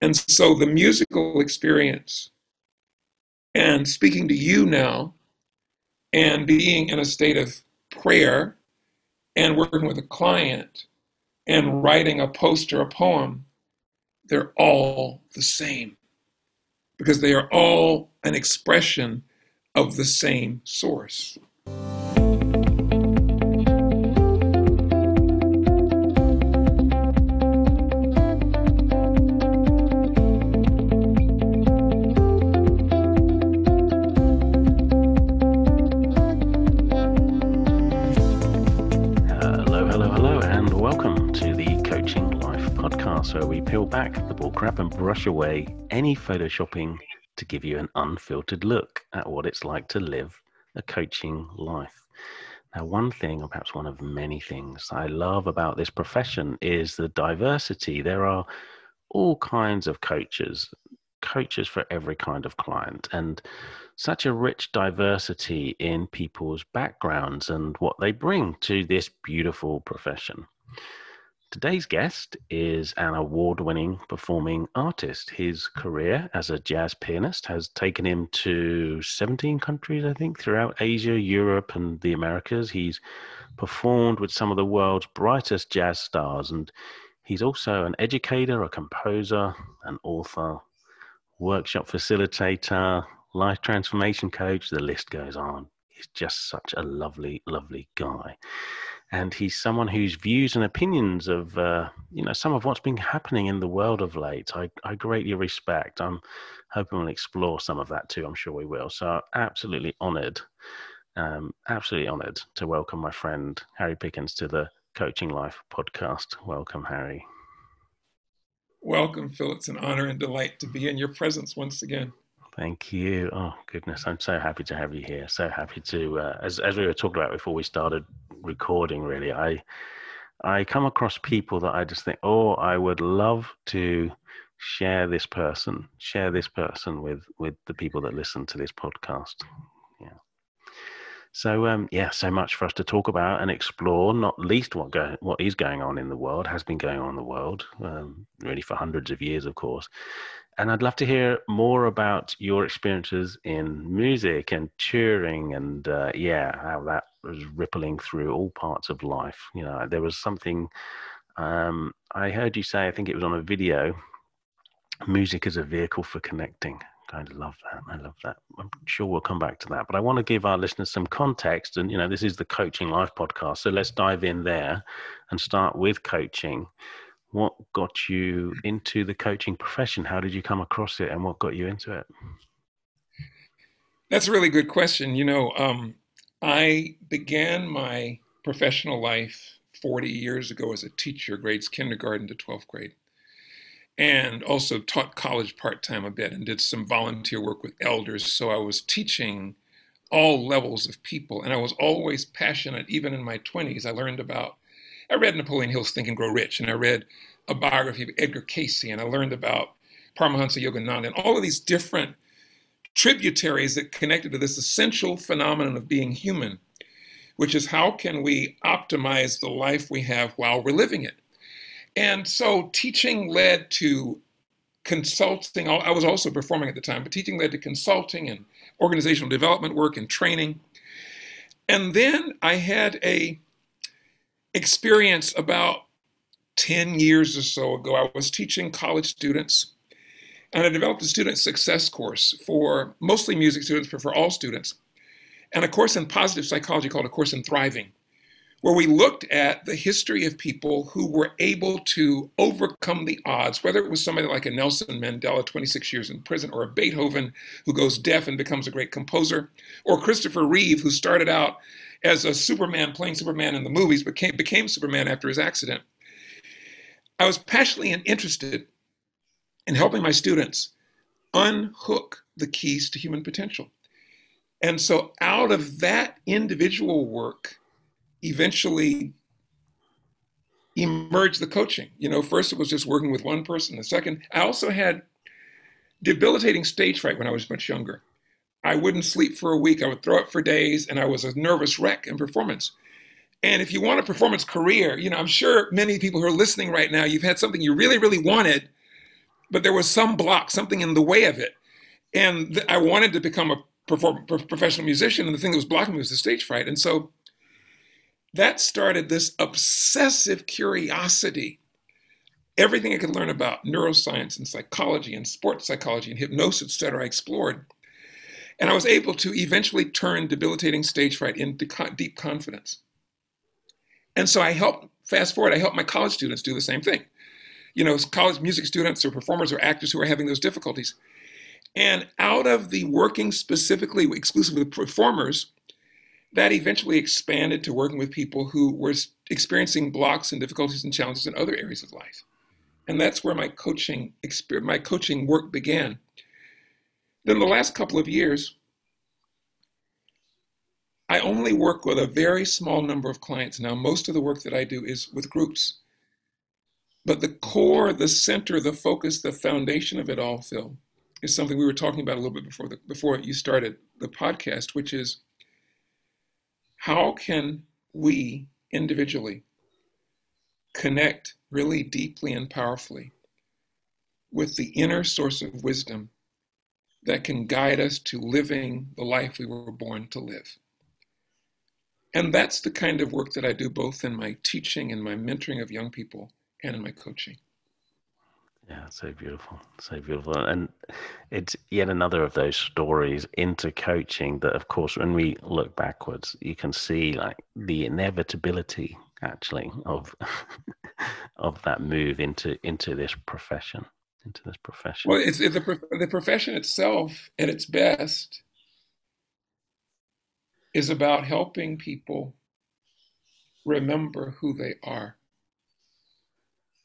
And so the musical experience and speaking to you now and being in a state of prayer and working with a client and writing a post or a poem, they're all the same because they are all an expression of the same source. Peel back the bullcrap and brush away any photoshopping to give you an unfiltered look at what it's like to live a coaching life. Now, one thing, or perhaps one of many things I love about this profession is the diversity. There are all kinds of coaches, coaches for every kind of client, and such a rich diversity in people's backgrounds and what they bring to this beautiful profession. Today's guest is an award winning performing artist. His career as a jazz pianist has taken him to 17 countries, I think, throughout Asia, Europe, and the Americas. He's performed with some of the world's brightest jazz stars, and he's also an educator, a composer, an author, workshop facilitator, life transformation coach. The list goes on. He's just such a lovely, lovely guy and he's someone whose views and opinions of uh, you know some of what's been happening in the world of late I, I greatly respect. I'm hoping we'll explore some of that too i'm sure we will. So absolutely honored um, absolutely honored to welcome my friend harry pickens to the coaching life podcast. Welcome harry. Welcome phil. It's an honor and delight to be in your presence once again. Thank you. Oh goodness, I'm so happy to have you here. So happy to, uh, as as we were talking about before we started recording. Really, I I come across people that I just think, oh, I would love to share this person, share this person with with the people that listen to this podcast. Yeah. So um, yeah, so much for us to talk about and explore. Not least what go what is going on in the world has been going on in the world, um, really for hundreds of years, of course and I'd love to hear more about your experiences in music and touring, and uh, yeah, how that was rippling through all parts of life. You know, there was something um, I heard you say. I think it was on a video. Music as a vehicle for connecting. I love that. I love that. I'm sure we'll come back to that, but I want to give our listeners some context. And you know, this is the Coaching Life podcast, so let's dive in there and start with coaching what got you into the coaching profession? How did you come across it and what got you into it? That's a really good question. You know, um, I began my professional life 40 years ago as a teacher, grades kindergarten to 12th grade, and also taught college part time a bit and did some volunteer work with elders. So I was teaching all levels of people, and I was always passionate, even in my 20s. I learned about I read Napoleon Hill's Think and Grow Rich, and I read a biography of Edgar Cayce, and I learned about Paramahansa Yogananda, and all of these different tributaries that connected to this essential phenomenon of being human, which is how can we optimize the life we have while we're living it. And so teaching led to consulting. I was also performing at the time, but teaching led to consulting and organizational development work and training. And then I had a experience about 10 years or so ago. I was teaching college students, and I developed a student success course for mostly music students, but for all students, and a course in positive psychology called A Course in Thriving, where we looked at the history of people who were able to overcome the odds, whether it was somebody like a Nelson Mandela, 26 years in prison, or a Beethoven who goes deaf and becomes a great composer, or Christopher Reeve, who started out as a Superman playing Superman in the movies, but became, became Superman after his accident. I was passionately interested in helping my students unhook the keys to human potential. And so out of that individual work, eventually emerged the coaching. You know, first it was just working with one person. The second, I also had debilitating stage fright when I was much younger. I wouldn't sleep for a week. I would throw up for days, and I was a nervous wreck in performance. And if you want a performance career, you know, I'm sure many people who are listening right now, you've had something you really, really wanted, but there was some block, something in the way of it. And th- I wanted to become a perform- professional musician, and the thing that was blocking me was the stage fright. And so that started this obsessive curiosity. Everything I could learn about neuroscience and psychology and sports psychology and hypnosis, et cetera, I explored. And I was able to eventually turn debilitating stage fright into co- deep confidence. And so I helped, fast forward, I helped my college students do the same thing. You know, college music students or performers or actors who are having those difficulties. And out of the working specifically exclusively with performers, that eventually expanded to working with people who were experiencing blocks and difficulties and challenges in other areas of life. And that's where my coaching my coaching work began. Then the last couple of years, I only work with a very small number of clients now. Most of the work that I do is with groups. But the core, the center, the focus, the foundation of it all, Phil, is something we were talking about a little bit before the, before you started the podcast, which is how can we individually connect really deeply and powerfully with the inner source of wisdom that can guide us to living the life we were born to live. And that's the kind of work that I do both in my teaching and my mentoring of young people and in my coaching. Yeah, so beautiful, so beautiful, and it's yet another of those stories into coaching that, of course, when we look backwards, you can see like the inevitability actually of of that move into into this profession, into this profession. Well, it's, it's the the profession itself at its best is about helping people remember who they are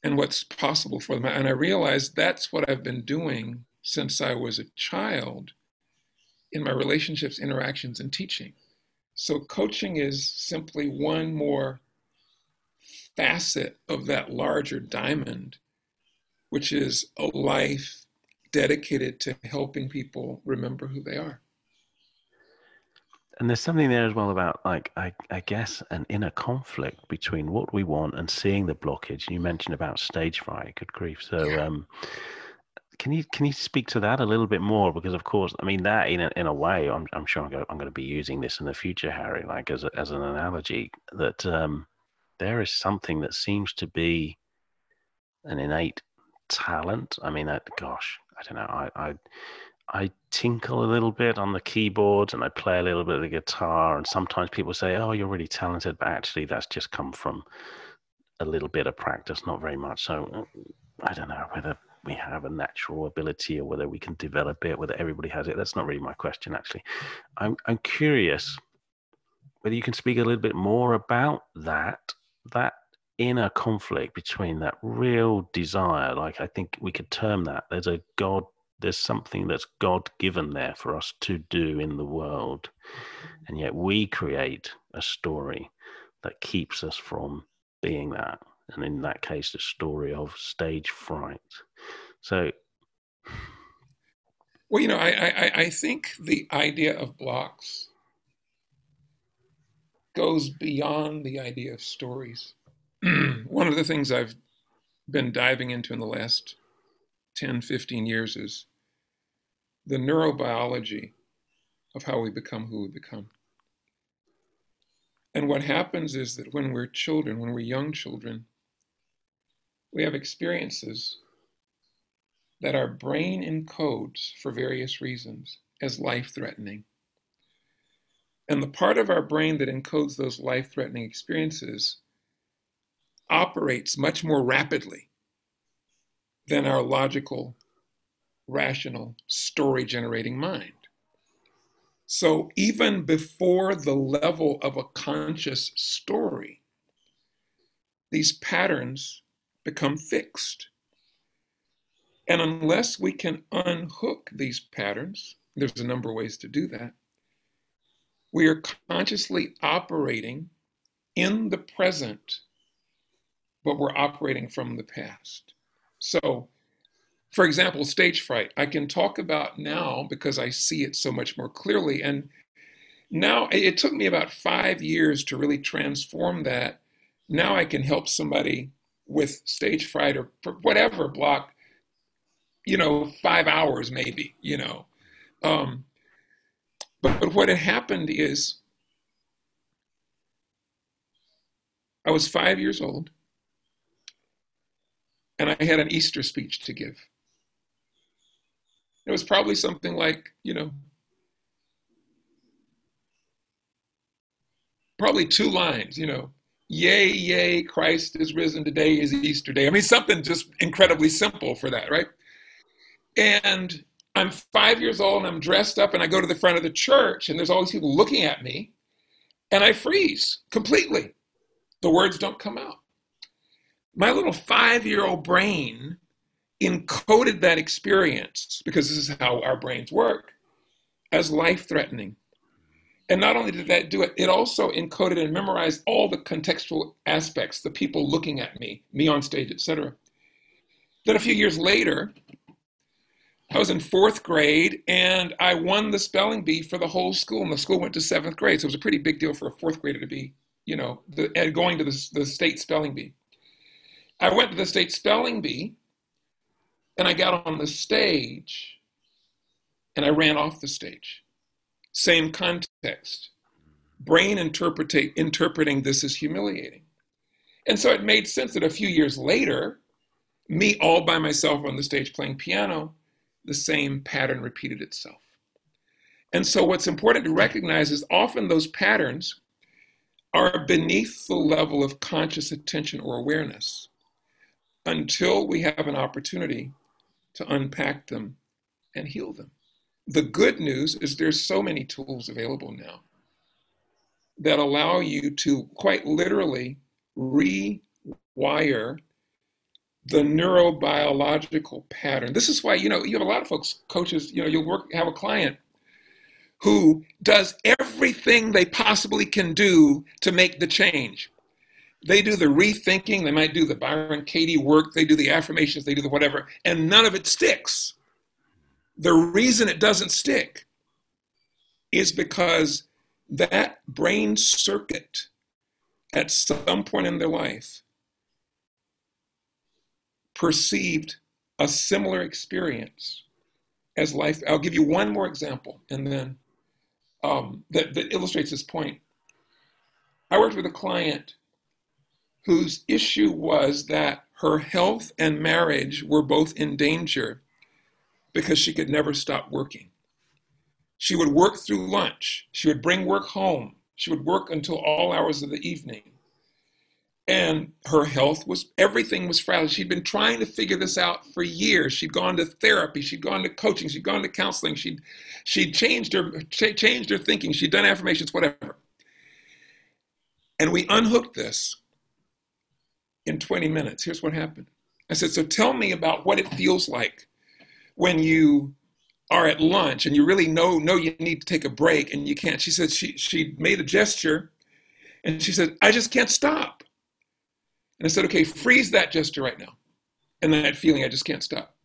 and what's possible for them. And I realized that's what I've been doing since I was a child in my relationships, interactions, and teaching. So, coaching is simply one more facet of that larger diamond, which is a life dedicated to helping people remember who they are and there's something there as well about like I, I guess an inner conflict between what we want and seeing the blockage. You mentioned about stage fright good grief. So um can you can you speak to that a little bit more? Because of course i mean that in a, in a way i'm, I'm sure I'm going, I'm going to be using this in the future harry like as, a, as an analogy that um there is something that seems to be an innate talent. I mean that gosh i don't know. I i I tinkle a little bit on the keyboard and I play a little bit of the guitar. And sometimes people say, "Oh, you're really talented," but actually, that's just come from a little bit of practice, not very much. So uh, I don't know whether we have a natural ability or whether we can develop it, whether everybody has it. That's not really my question, actually. I'm I'm curious whether you can speak a little bit more about that that inner conflict between that real desire like i think we could term that there's a god there's something that's God given there for us to do in the world. Mm-hmm. And yet we create a story that keeps us from being that. And in that case, the story of stage fright. So, well, you know, I, I, I think the idea of blocks goes beyond the idea of stories. One of the things I've been diving into in the last 10, 15 years is the neurobiology of how we become who we become. And what happens is that when we're children, when we're young children, we have experiences that our brain encodes for various reasons as life threatening. And the part of our brain that encodes those life threatening experiences operates much more rapidly than our logical, rational, story generating mind. So even before the level of a conscious story, these patterns become fixed. And unless we can unhook these patterns, there's a number of ways to do that, we are consciously operating in the present, but we're operating from the past. So, for example, stage fright, I can talk about now because I see it so much more clearly. And now it took me about five years to really transform that. Now I can help somebody with stage fright or whatever block you know, five hours maybe, you know. Um, but, but what had happened is I was five years old and I had an Easter speech to give. It was probably something like, you know, probably two lines, you know, yay, yay, Christ is risen. Today is Easter Day. I mean, something just incredibly simple for that, right? And I'm five years old and I'm dressed up and I go to the front of the church and there's all these people looking at me and I freeze completely. The words don't come out. My little five year old brain encoded that experience because this is how our brains work as life threatening. And not only did that do it, it also encoded and memorized all the contextual aspects, the people looking at me, me on stage, etc. Then a few years later, I was in fourth grade and I won the spelling bee for the whole school, and the school went to seventh grade. So it was a pretty big deal for a fourth grader to be, you know, the, going to the, the state spelling bee. I went to the state spelling bee and I got on the stage and I ran off the stage. Same context. Brain interpreting, interpreting this as humiliating. And so it made sense that a few years later, me all by myself on the stage playing piano, the same pattern repeated itself. And so what's important to recognize is often those patterns are beneath the level of conscious attention or awareness until we have an opportunity to unpack them and heal them the good news is there's so many tools available now that allow you to quite literally rewire the neurobiological pattern. This is why, you know, you have a lot of folks, coaches, you know, you'll work, have a client who does everything they possibly can do to make the change. They do the rethinking, they might do the Byron Katie work, they do the affirmations, they do the whatever, and none of it sticks. The reason it doesn't stick is because that brain circuit at some point in their life perceived a similar experience as life. I'll give you one more example and then um, that, that illustrates this point. I worked with a client whose issue was that her health and marriage were both in danger because she could never stop working. She would work through lunch. She would bring work home. She would work until all hours of the evening. And her health was, everything was fragile. She'd been trying to figure this out for years. She'd gone to therapy. She'd gone to coaching. She'd gone to counseling. She'd, she'd changed her, changed her thinking. She'd done affirmations, whatever. And we unhooked this in 20 minutes. Here's what happened. I said, so tell me about what it feels like when you are at lunch and you really know know you need to take a break and you can't. She said she she made a gesture and she said, I just can't stop. And I said, okay, freeze that gesture right now. And that feeling, I just can't stop.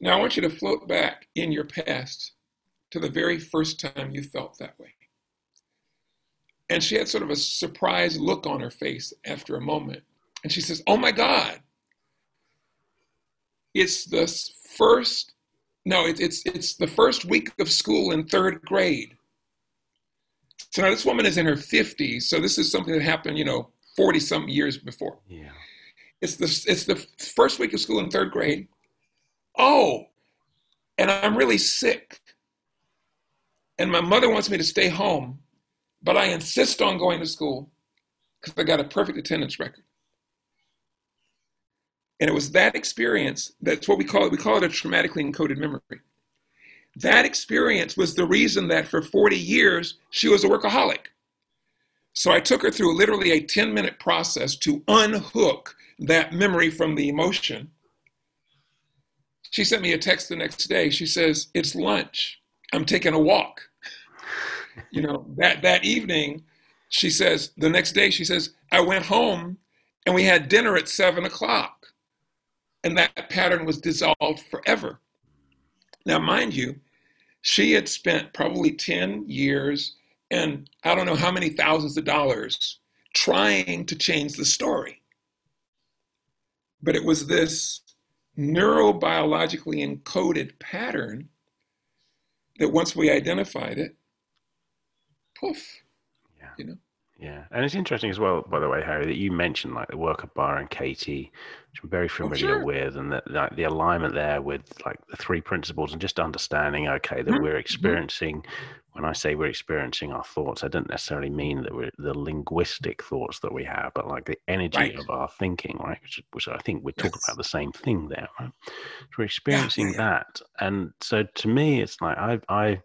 Now I want you to float back in your past to the very first time you felt that way. And she had sort of a surprised look on her face after a moment. And she says, Oh my God, it's the first no it, it's it's the first week of school in third grade. So now this woman is in her 50s so this is something that happened you know 40 some years before. Yeah. It's the it's the first week of school in third grade. Oh and i'm really sick. And my mother wants me to stay home but i insist on going to school because i got a perfect attendance record and it was that experience that's what we call it. We call it a traumatically encoded memory. That experience was the reason that for 40 years she was a workaholic. So I took her through literally a 10 minute process to unhook that memory from the emotion. She sent me a text the next day. She says, It's lunch. I'm taking a walk. you know, that, that evening, she says, the next day, she says, I went home and we had dinner at seven o'clock and that pattern was dissolved forever. Now, mind you, she had spent probably 10 years and I don't know how many thousands of dollars trying to change the story. But it was this neurobiologically encoded pattern that once we identified it, poof, Yeah. you know. Yeah, and it's interesting as well, by the way, Harry, that you mentioned like the work of Byron Katie, which I'm very familiar sure. with, and that like the alignment there with like the three principles and just understanding, okay, that Mhm, we're mhm. experiencing. When I say we're experiencing our thoughts, I don't necessarily mean that we're the linguistic thoughts that we have, but like the energy Right. of our thinking, right? Which, which I think we talk Yes. about the same thing there, right? So we're experiencing yeah. that, and so to me, it's like I, I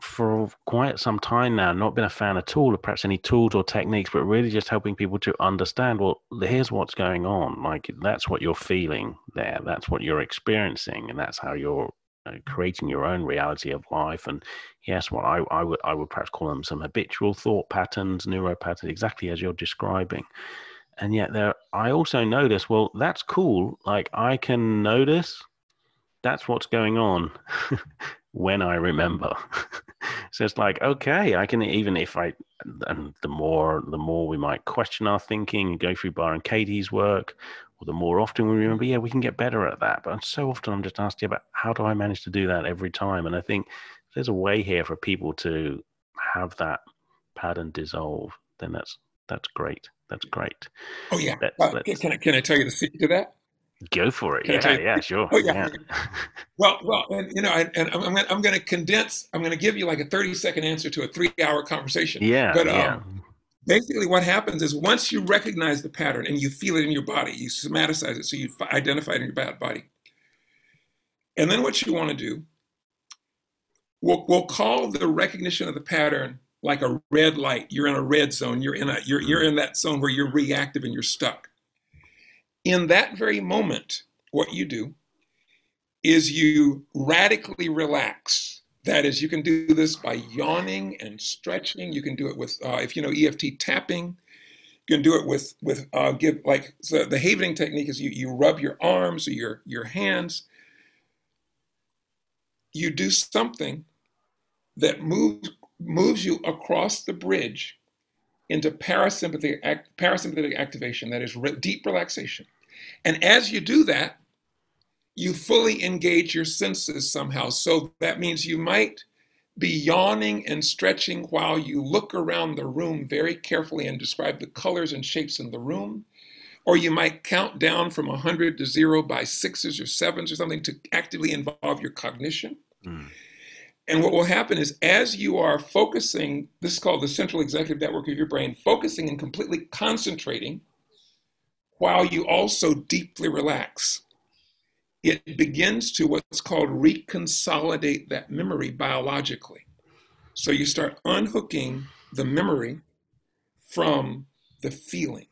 for quite some time now not been a fan at all of perhaps any tools or techniques but really just helping people to understand well here's what's going on. Like that's what you're feeling there. That's what you're experiencing and that's how you're creating your own reality of life. And yes what I, I would i would perhaps call them some habitual thought patterns neuro patterns exactly as you're describing. And yet there i also notice well that's cool. Like i can notice that's what's going on when I remember. so it's like, okay, I can even if I and the more the more we might question our thinking and go through Byron Katie's work, or the more often we remember, yeah, we can get better at that. But so often I'm just asking about how do I manage to do that every time? And I think there's a way here for people to have that pattern dissolve, then that's that's great. That's great. Oh yeah. Let's- Uh, can I can I tell you the secret to that? Go for it. Yeah, yeah, sure. Oh, yeah. yeah. Well, well, and you know, and, and I'm, I'm gonna, I'm going to condense. I'm going to give you like a 30 second answer to a three hour conversation. yeah, But yeah. um, basically, what happens is once you recognize the pattern and you feel it in your body, you somaticize it, so you identify it in your bad body. And then what you want to do, we'll, we'll call the recognition of the pattern like a red light. You're in a red zone. You're in a you're you're in that zone where you're reactive and you're stuck. In that very moment, what you do is you radically relax. That is, you can do this by yawning and stretching. You can do it with, uh, if you know EFT tapping. You can do it with with uh, give like so the havening technique is you you rub your arms or your your hands. You do something that moves moves you across the bridge into parasympathetic act, parasympathetic activation. That is re- deep relaxation. And as you do that, you fully engage your senses somehow. So that means you might be yawning and stretching while you look around the room very carefully and describe the colors and shapes in the room. Or you might count down from 100 to zero by sixes or sevens or something to actively involve your cognition. Mm. And what will happen is, as you are focusing, this is called the central executive network of your brain, focusing and completely concentrating while you also deeply relax, it begins to what's called reconsolidate that memory biologically. So you start unhooking the memory from the feeling.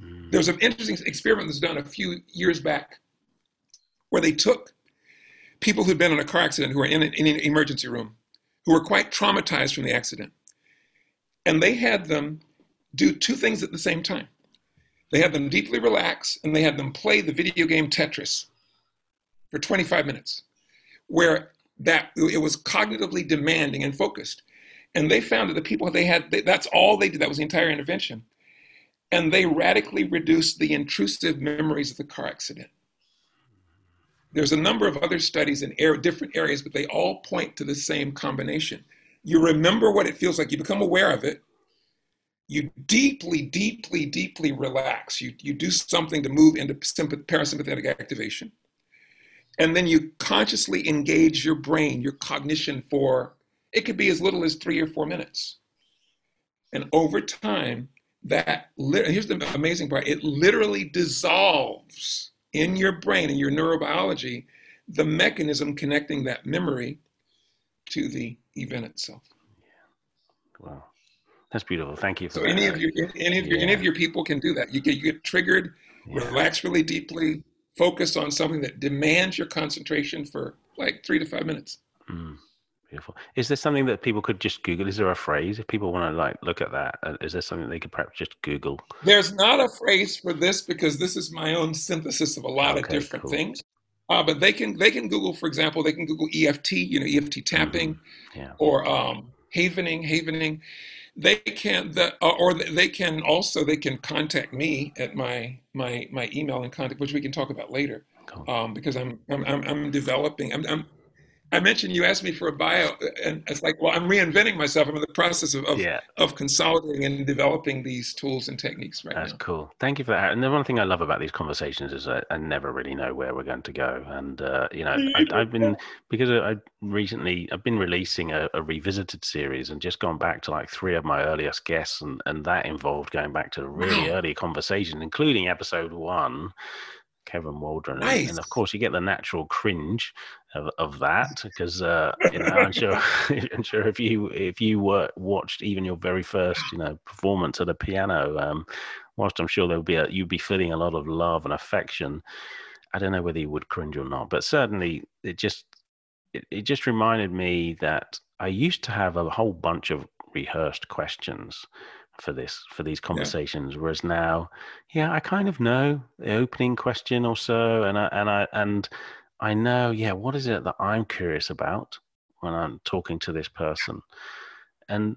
Mm. There was an interesting experiment that was done a few years back where they took people who'd been in a car accident who were in an, in an emergency room, who were quite traumatized from the accident. And they had them do two things at the same time. They had them deeply relax and they had them play the video game Tetris for 25 minutes, where that it was cognitively demanding and focused. And they found that the people they had, they, that's all they did. That was the entire intervention. And they radically reduced the intrusive memories of the car accident. There's a number of other studies in air, different areas, but they all point to the same combination. You remember what it feels like, you become aware of it, you deeply, deeply, deeply relax. You, you do something to move into sympath- parasympathetic activation. And then you consciously engage your brain, your cognition for, it could be as little as three or four minutes. And over time, that, here's the amazing part it literally dissolves in your brain, in your neurobiology, the mechanism connecting that memory to the event itself. Wow, that's beautiful. Thank you for So that. any of your any of your any of your people can do that. You get you get triggered, Yeah. relax really deeply, focus on something that demands your concentration for like three to five minutes. Mm, beautiful. Is there something that people could just Google? Is there a phrase if people want to like look at that? uh, there something they could perhaps just Google? There's not a phrase for this because this is my own synthesis of a lot of different cool. things. Uh, but they can they can Google, for example, they can Google EFT, you know, EFT tapping, Yeah. or um, havening, havening. They can the uh, or they can also they can contact me at my my my email and contact, which we can talk about later. cool. um, because I'm, I'm, I'm developing. I'm, I'm I mentioned you asked me for a bio, and it's like, well, I'm reinventing myself. I'm in the process of of, yeah. of consolidating and developing these tools and techniques right That's now. cool. Thank you for that. And the one thing I love about these conversations is I, I never really know where we're going to go. And uh, you know, I, have been because I recently I've been releasing a, a, revisited series and just gone back to like three of my earliest guests, and and that involved going back to really early conversations, including episode one Kevin Waldron, nice. and, and, of course you get the natural cringe of, of that because uh, you know I'm sure I'm sure if you if you were watched even your very first you know performance at a piano, um, whilst I'm sure there would be a, you'd be feeling a lot of love and affection. I don't know whether you would cringe or not, but certainly it just it, it just reminded me that I used to have a whole bunch of rehearsed questions for this for these conversations yeah. whereas now yeah i kind of know the opening question or so and i and i and i know yeah what is it that i'm curious about when i'm talking to this person and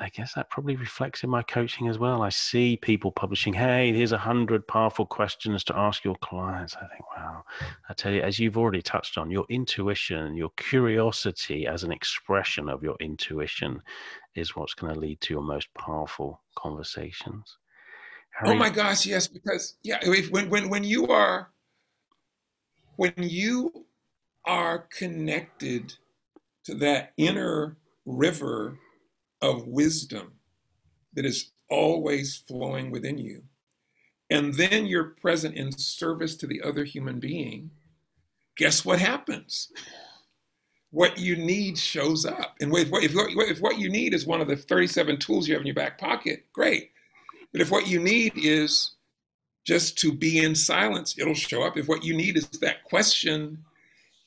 I guess that probably reflects in my coaching as well. I see people publishing, hey, here's a hundred powerful questions to ask your clients. I think, wow. I tell you, as you've already touched on, your intuition, your curiosity as an expression of your intuition is what's going to lead to your most powerful conversations. Harry, oh my gosh, yes, because yeah, if, when when when you are when you are connected to that inner river of wisdom that is always flowing within you. And then you're present in service to the other human being. Guess what happens? What you need shows up. And if, if, if what you need is one of the 37 tools you have in your back pocket, great. But if what you need is just to be in silence, it'll show up. If what you need is that question,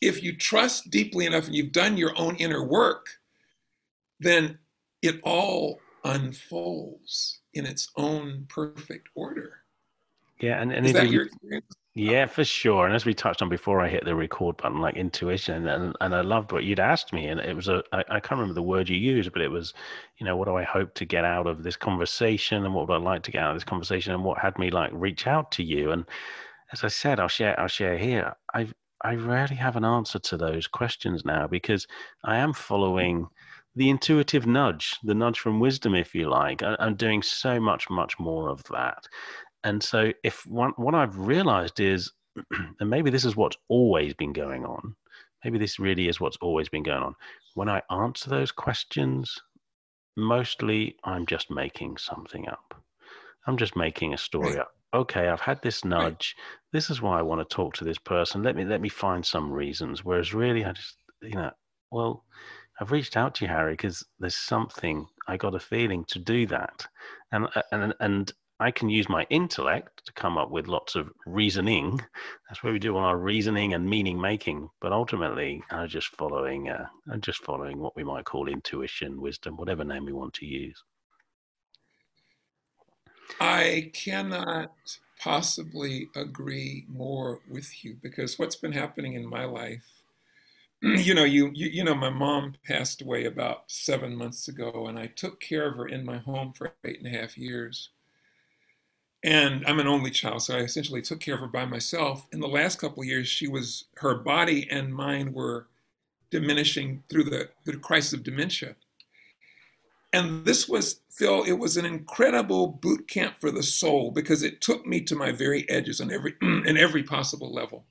if you trust deeply enough and you've done your own inner work, then it all unfolds in its own perfect order. Yeah, and, and is that your experience? Yeah, for sure. And as we touched on before, I hit the record button, like intuition, and and I loved what you'd asked me, and it was a I, I can't remember the word you used, but it was, you know, what do I hope to get out of this conversation, and what would I like to get out of this conversation, and what had me like reach out to you, and as I said, I'll share I'll share here. I I rarely have an answer to those questions now because I am following the intuitive nudge, the nudge from wisdom, if you like. I, am doing so much, much more of that. And so, if one, what I've realized is, and maybe this is what's always been going on, maybe this really is what's always been going on. When I answer those questions, mostly I'm just making something up. I'm just making a story up. Okay, I've had this nudge. This is why I want to talk to this person. Let me let me find some reasons. Whereas really, I just you know, well, I've reached out to you, Harry, because there's something I got a feeling to do that, and uh, and and I can use my intellect to come up with lots of reasoning. That's what we do on our reasoning and meaning making. But ultimately, I'm just following. Uh, I'm just following what we might call intuition, wisdom, whatever name we want to use. I cannot possibly agree more with you because what's been happening in my life you know, you, you, you know, my mom passed away about seven months ago, and I took care of her in my home for eight and a half years. And I'm an only child, so I essentially took care of her by myself. In the last couple of years, she was her body and mind were diminishing through the, the crisis of dementia. And this was, Phil, it was an incredible boot camp for the soul because it took me to my very edges on every in every possible level.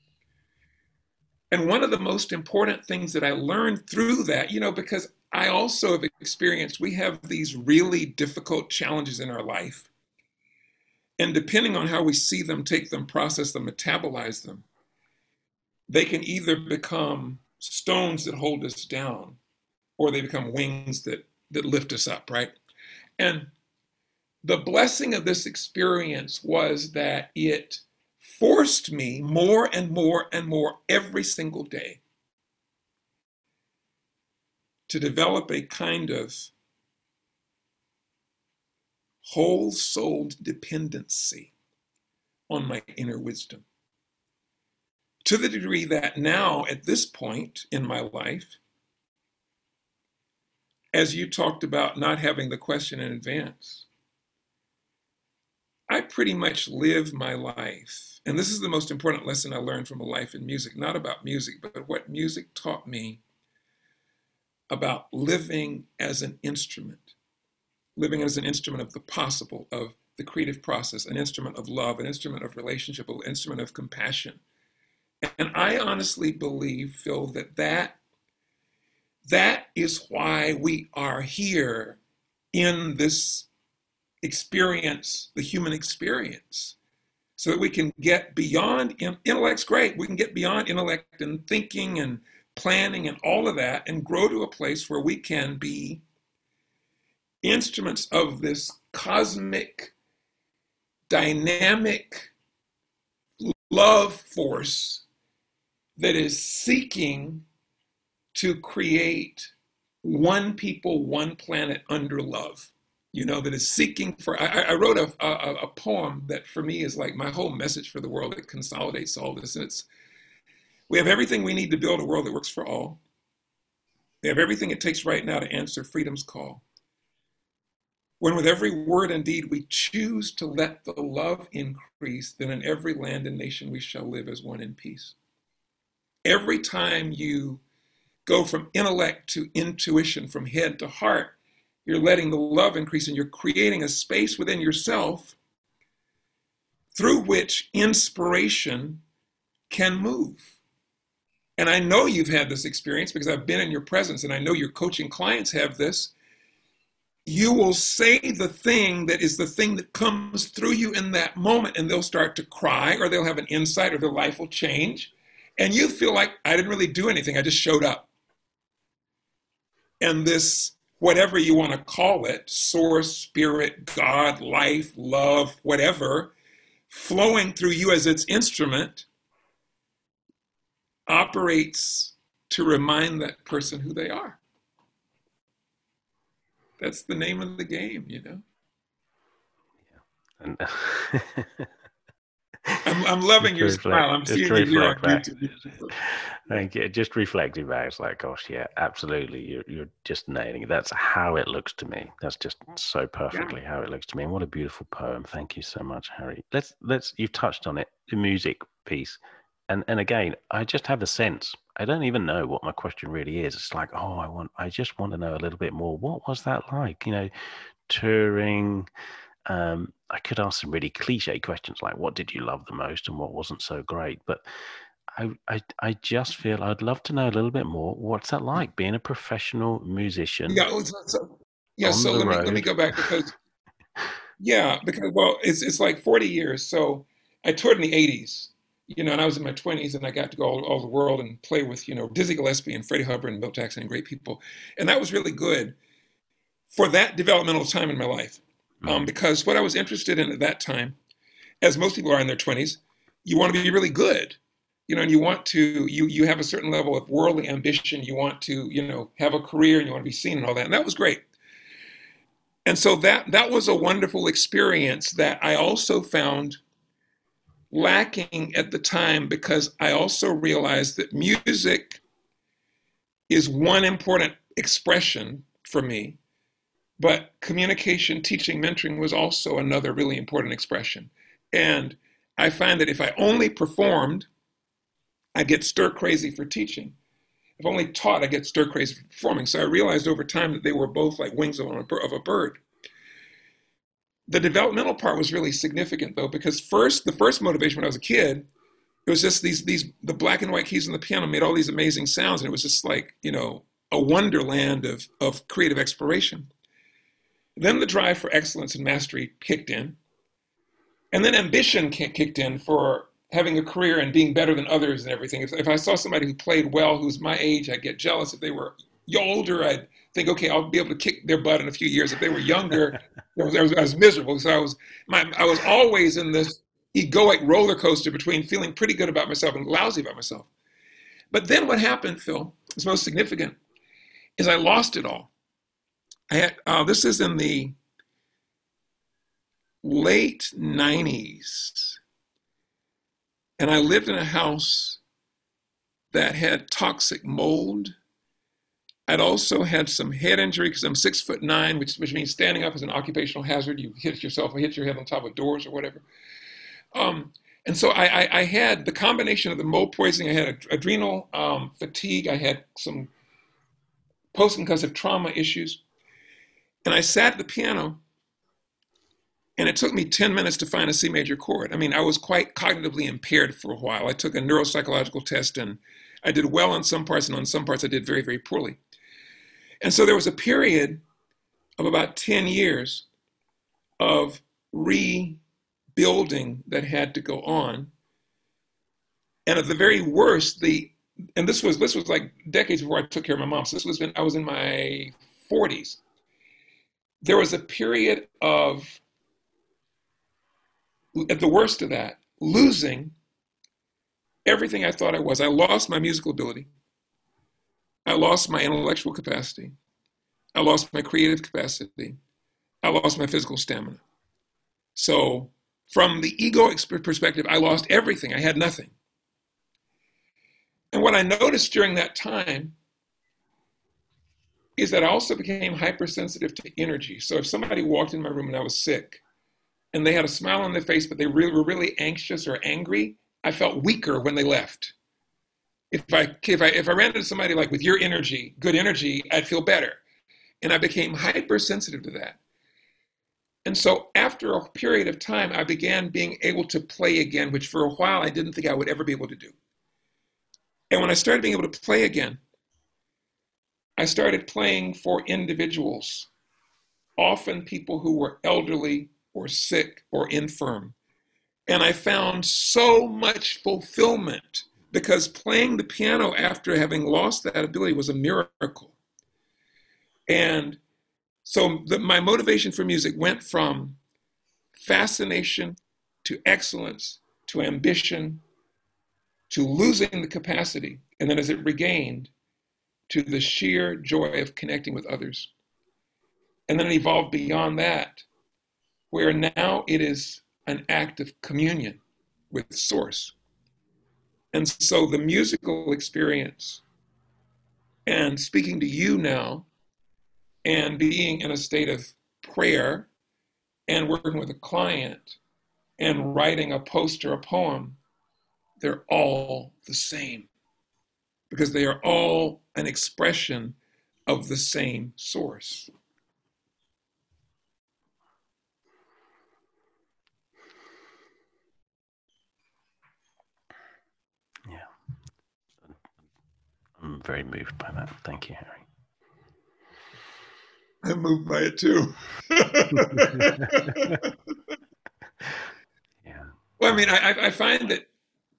And one of the most important things that I learned through that, you know, because I also have experienced we have these really difficult challenges in our life. And depending on how we see them, take them, process them, metabolize them, they can either become stones that hold us down or they become wings that, that lift us up, right? And the blessing of this experience was that it forced me more and more and more every single day to develop a kind of whole souled dependency on my inner wisdom. To the degree that now, at this point in my life, as you talked about not having the question in advance, I pretty much live my life. And this is the most important lesson I learned from a life in music, not about music, but what music taught me about living as an instrument, living as an instrument of the possible, of the creative process, an instrument of love, an instrument of relationship, an instrument of compassion. And I honestly believe, Phil, that that, that is why we are here in this experience, the human experience, so that we can get beyond intellect's great. We can get beyond intellect and thinking and planning and all of that and grow to a place where we can be instruments of this cosmic, dynamic love force that is seeking to create one people, one planet under love you know, that is seeking for. I, I wrote a, a, a, poem that for me is like my whole message for the world. It consolidates all this. And it's we have everything we need to build a world that works for all. We have everything it takes right now to answer freedom's call. When with every word and deed we choose to let the love increase, then in every land and nation we shall live as one in peace. Every time you go from intellect to intuition, from head to heart, you're letting the love increase and you're creating a space within yourself through which inspiration can move. And I know you've had this experience because I've been in your presence and I know your coaching clients have this. You will say the thing that is the thing that comes through you in that moment, and they'll start to cry, or they'll have an insight, or their life will change. And you feel like, I didn't really do anything, I just showed up. And this whatever you want to call it source, spirit, God, life, love, whatever flowing through you as its instrument operates to remind that person who they are. That's the name of the game, you know. Yeah. And I'm, I'm loving your reflect, smile. I'm seeing you here on YouTube. Thank you. Just reflecting back, it's like, gosh, yeah, absolutely. You're, you're just nailing it. That's how it looks to me. That's just so perfectly yeah. how it looks to me. And what a beautiful poem. Thank you so much, Harry. Let's let's. You've touched on it, the music piece, and and again, I just have the sense. I don't even know what my question really is. It's like, oh, I want. I just want to know a little bit more. What was that like? You know, touring um, I could ask some really cliche questions like, "What did you love the most, and what wasn't so great?" But I, I, I just feel I'd love to know a little bit more. What's that like being a professional musician? Yeah, so, yeah. So let me let me go back because yeah, because well, it's it's like forty years. So I toured in the '80s, you know, and I was in my 20s, and I got to go all, all the world and play with you know Dizzy Gillespie and Freddie Hubbard and Bill Jackson and great people, and that was really good for that developmental time in my life um, because what I was interested in at that time, as most people are in their 20s, you want to be really good, you know, and you want to you you have a certain level of worldly ambition. You want to you know have a career and you want to be seen and all that, and that was great. And so that that was a wonderful experience that I also found lacking at the time because I also realized that music is one important expression for me but communication, teaching, mentoring was also another really important expression. And I find that if I only performed, I get stir crazy for teaching. If only taught, I get stir crazy for performing. So I realized over time that they were both like wings of a bird. The developmental part was really significant though, because first, the first motivation when I was a kid, it was just these these the black and white keys on the piano made all these amazing sounds, and it was just like you know a wonderland of of creative exploration. Then the drive for excellence and mastery kicked in. And then ambition kicked in for having a career and being better than others and everything. If, if I saw somebody who played well, who's my age, I'd get jealous. If they were older, I'd think, okay, I'll be able to kick their butt in a few years. If they were younger, I, was, I, was, I was miserable. So I was, my, I was always in this egoic roller coaster between feeling pretty good about myself and lousy about myself. But then what happened, Phil, is most significant, is I lost it all. I had, uh, this is in the late 90s. And I lived in a house that had toxic mold. I'd also had some head injury because I'm six foot nine, which which means standing up is an occupational hazard. You hit yourself or hit your head on top of doors or whatever. Um, and so I, I, I, had the combination of the mold poisoning. I had adrenal um, fatigue. I had some post-concussive trauma issues, and I sat at the piano. And it took me 10 minutes to find a C major chord. I mean, I was quite cognitively impaired for a while. I took a neuropsychological test and I did well on some parts, and on some parts I did very, very poorly. And so there was a period of about 10 years of rebuilding that had to go on. And at the very worst, the and this was this was like decades before I took care of my mom. So this was when I was in my 40s. There was a period of at the worst of that, losing everything I thought I was. I lost my musical ability. I lost my intellectual capacity. I lost my creative capacity. I lost my physical stamina. So, from the ego perspective, I lost everything. I had nothing. And what I noticed during that time is that I also became hypersensitive to energy. So, if somebody walked in my room and I was sick and they had a smile on their face, but they really were really anxious or angry, I felt weaker when they left if I if I if I ran into somebody like with your energy, good energy, I'd feel better. And I became hypersensitive to that. And so after a period of time, I began being able to play again, which for a while I didn't think I would ever be able to do. And when I started being able to play again, I started playing for individuals, often people who were elderly or sick or infirm. And I found so much fulfillment because playing the piano after having lost that ability was a miracle. And so the, my motivation for music went from fascination to excellence to ambition to losing the capacity. And then as it regained, to the sheer joy of connecting with others. And then it evolved beyond that, where now it is an act of communion with Source. And so the musical experience and speaking to you now and being in a state of prayer and working with a client and writing a post or a poem, they're all the same because they are all an expression of the same source. I'm very moved by that. Thank you, Harry. I'm moved by it too. yeah. Well, I mean, I, I find that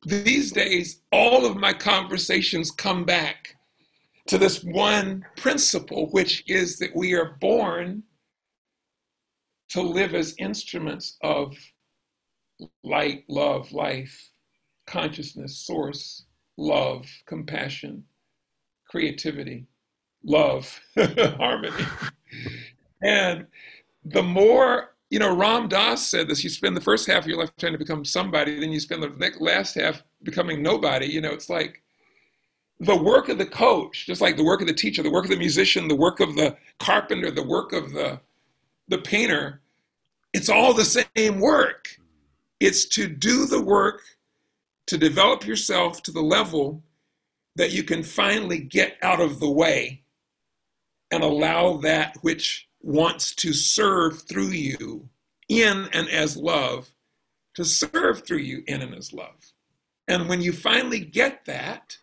these days, all of my conversations come back to this one principle, which is that we are born to live as instruments of light, love, life, consciousness, source, love, compassion, creativity, love, harmony. And the more, you know, Ram Dass said this you spend the first half of your life trying to become somebody, then you spend the last half becoming nobody. You know, it's like the work of the coach, just like the work of the teacher, the work of the musician, the work of the carpenter, the work of the, the painter, it's all the same work. It's to do the work to develop yourself to the level that you can finally get out of the way and allow that which wants to serve through you in and as love to serve through you in and as love. And when you finally get that,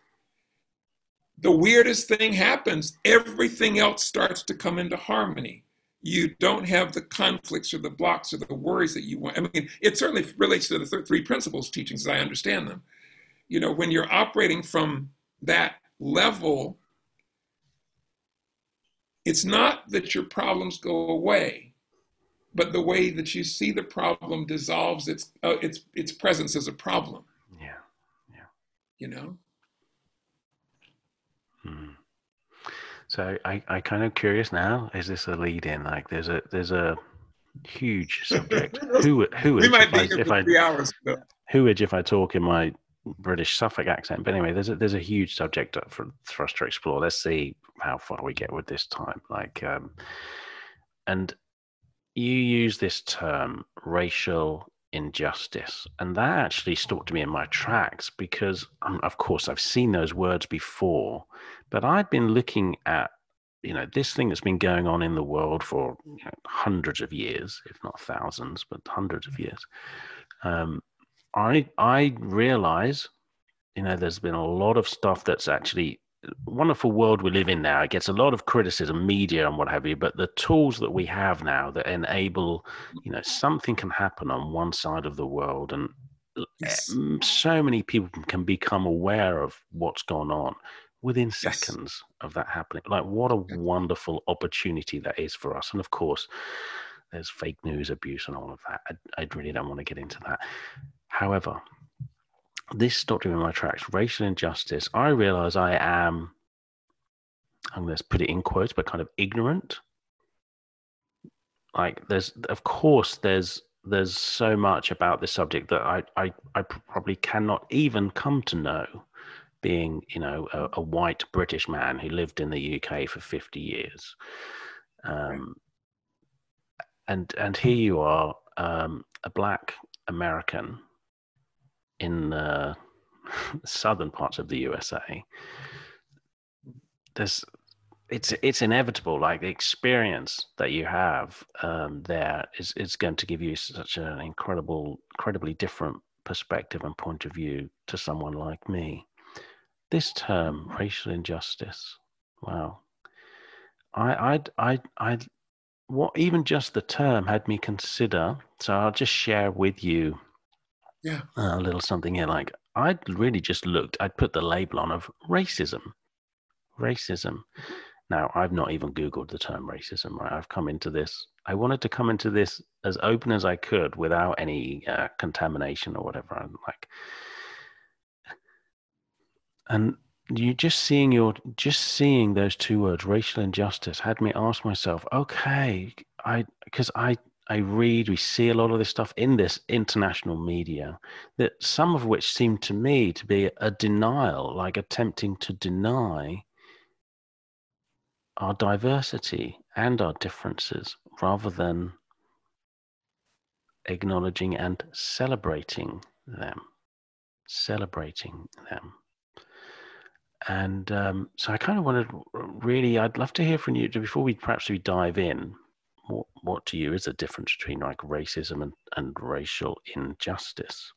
the weirdest thing happens. Everything else starts to come into harmony. You don't have the conflicts or the blocks or the worries that you want. I mean, it certainly relates to the th- three principles teachings as I understand them. You know, when you're operating from that level, it's not that your problems go away, but the way that you see the problem dissolves its uh, its its presence as a problem. Yeah, yeah. You know. Hmm. So I I kind of curious now. Is this a lead in? Like there's a there's a huge subject. who who we might be I, for I, three hours. Who if I talk in my British Suffolk accent. But anyway, there's a, there's a huge subject for, for us to explore. Let's see how far we get with this time. Like, um, and you use this term racial injustice and that actually stopped me in my tracks because um, of course i've seen those words before but i'd been looking at you know this thing that's been going on in the world for you know, hundreds of years if not thousands but hundreds of years um, i i realize you know there's been a lot of stuff that's actually wonderful world we live in now. It gets a lot of criticism, media and what have you, but the tools that we have now that enable, you know, something can happen on one side of the world and uh, yes. so many people can become aware of what's gone on within seconds yes. of that happening. Like what a wonderful opportunity that is for us. And of course, there's fake news abuse and all of that. I, I really don't want to get into that. However, this stopped me in my tracks. Racial injustice. I realize I am, I'm going to put it in quotes, but kind of ignorant. Like there's, of course, there's there's so much about this subject that I I, I probably cannot even come to know, being you know a, a white British man who lived in the UK for 50 years. Um, and and here you are, um, a black American in the southern parts of the USA, there's it's it's inevitable. Like the experience that you have um, there is is going to give you such an incredible, incredibly different perspective and point of view to someone like me. This term, racial injustice. Wow. I I I I what even just the term had me consider. So I'll just share with you yeah. A little something here like i'd really just looked i'd put the label on of racism. Racism. Mm-hmm. now i've not even googled the term racism right? I've come into this i wanted to come into this as open as i could without any uh, contamination or whatever. I'm like and you just seeing your just seeing those two words racial injustice had me ask myself okay i because i I read, we see a lot of this stuff in this international media, that some of which seem to me to be a denial, like attempting to deny our diversity and our differences rather than acknowledging and celebrating them. Celebrating them. And um, so I kind of wanted really, I'd love to hear from you before we perhaps we dive in what, what to you is the difference between like racism and, and racial injustice?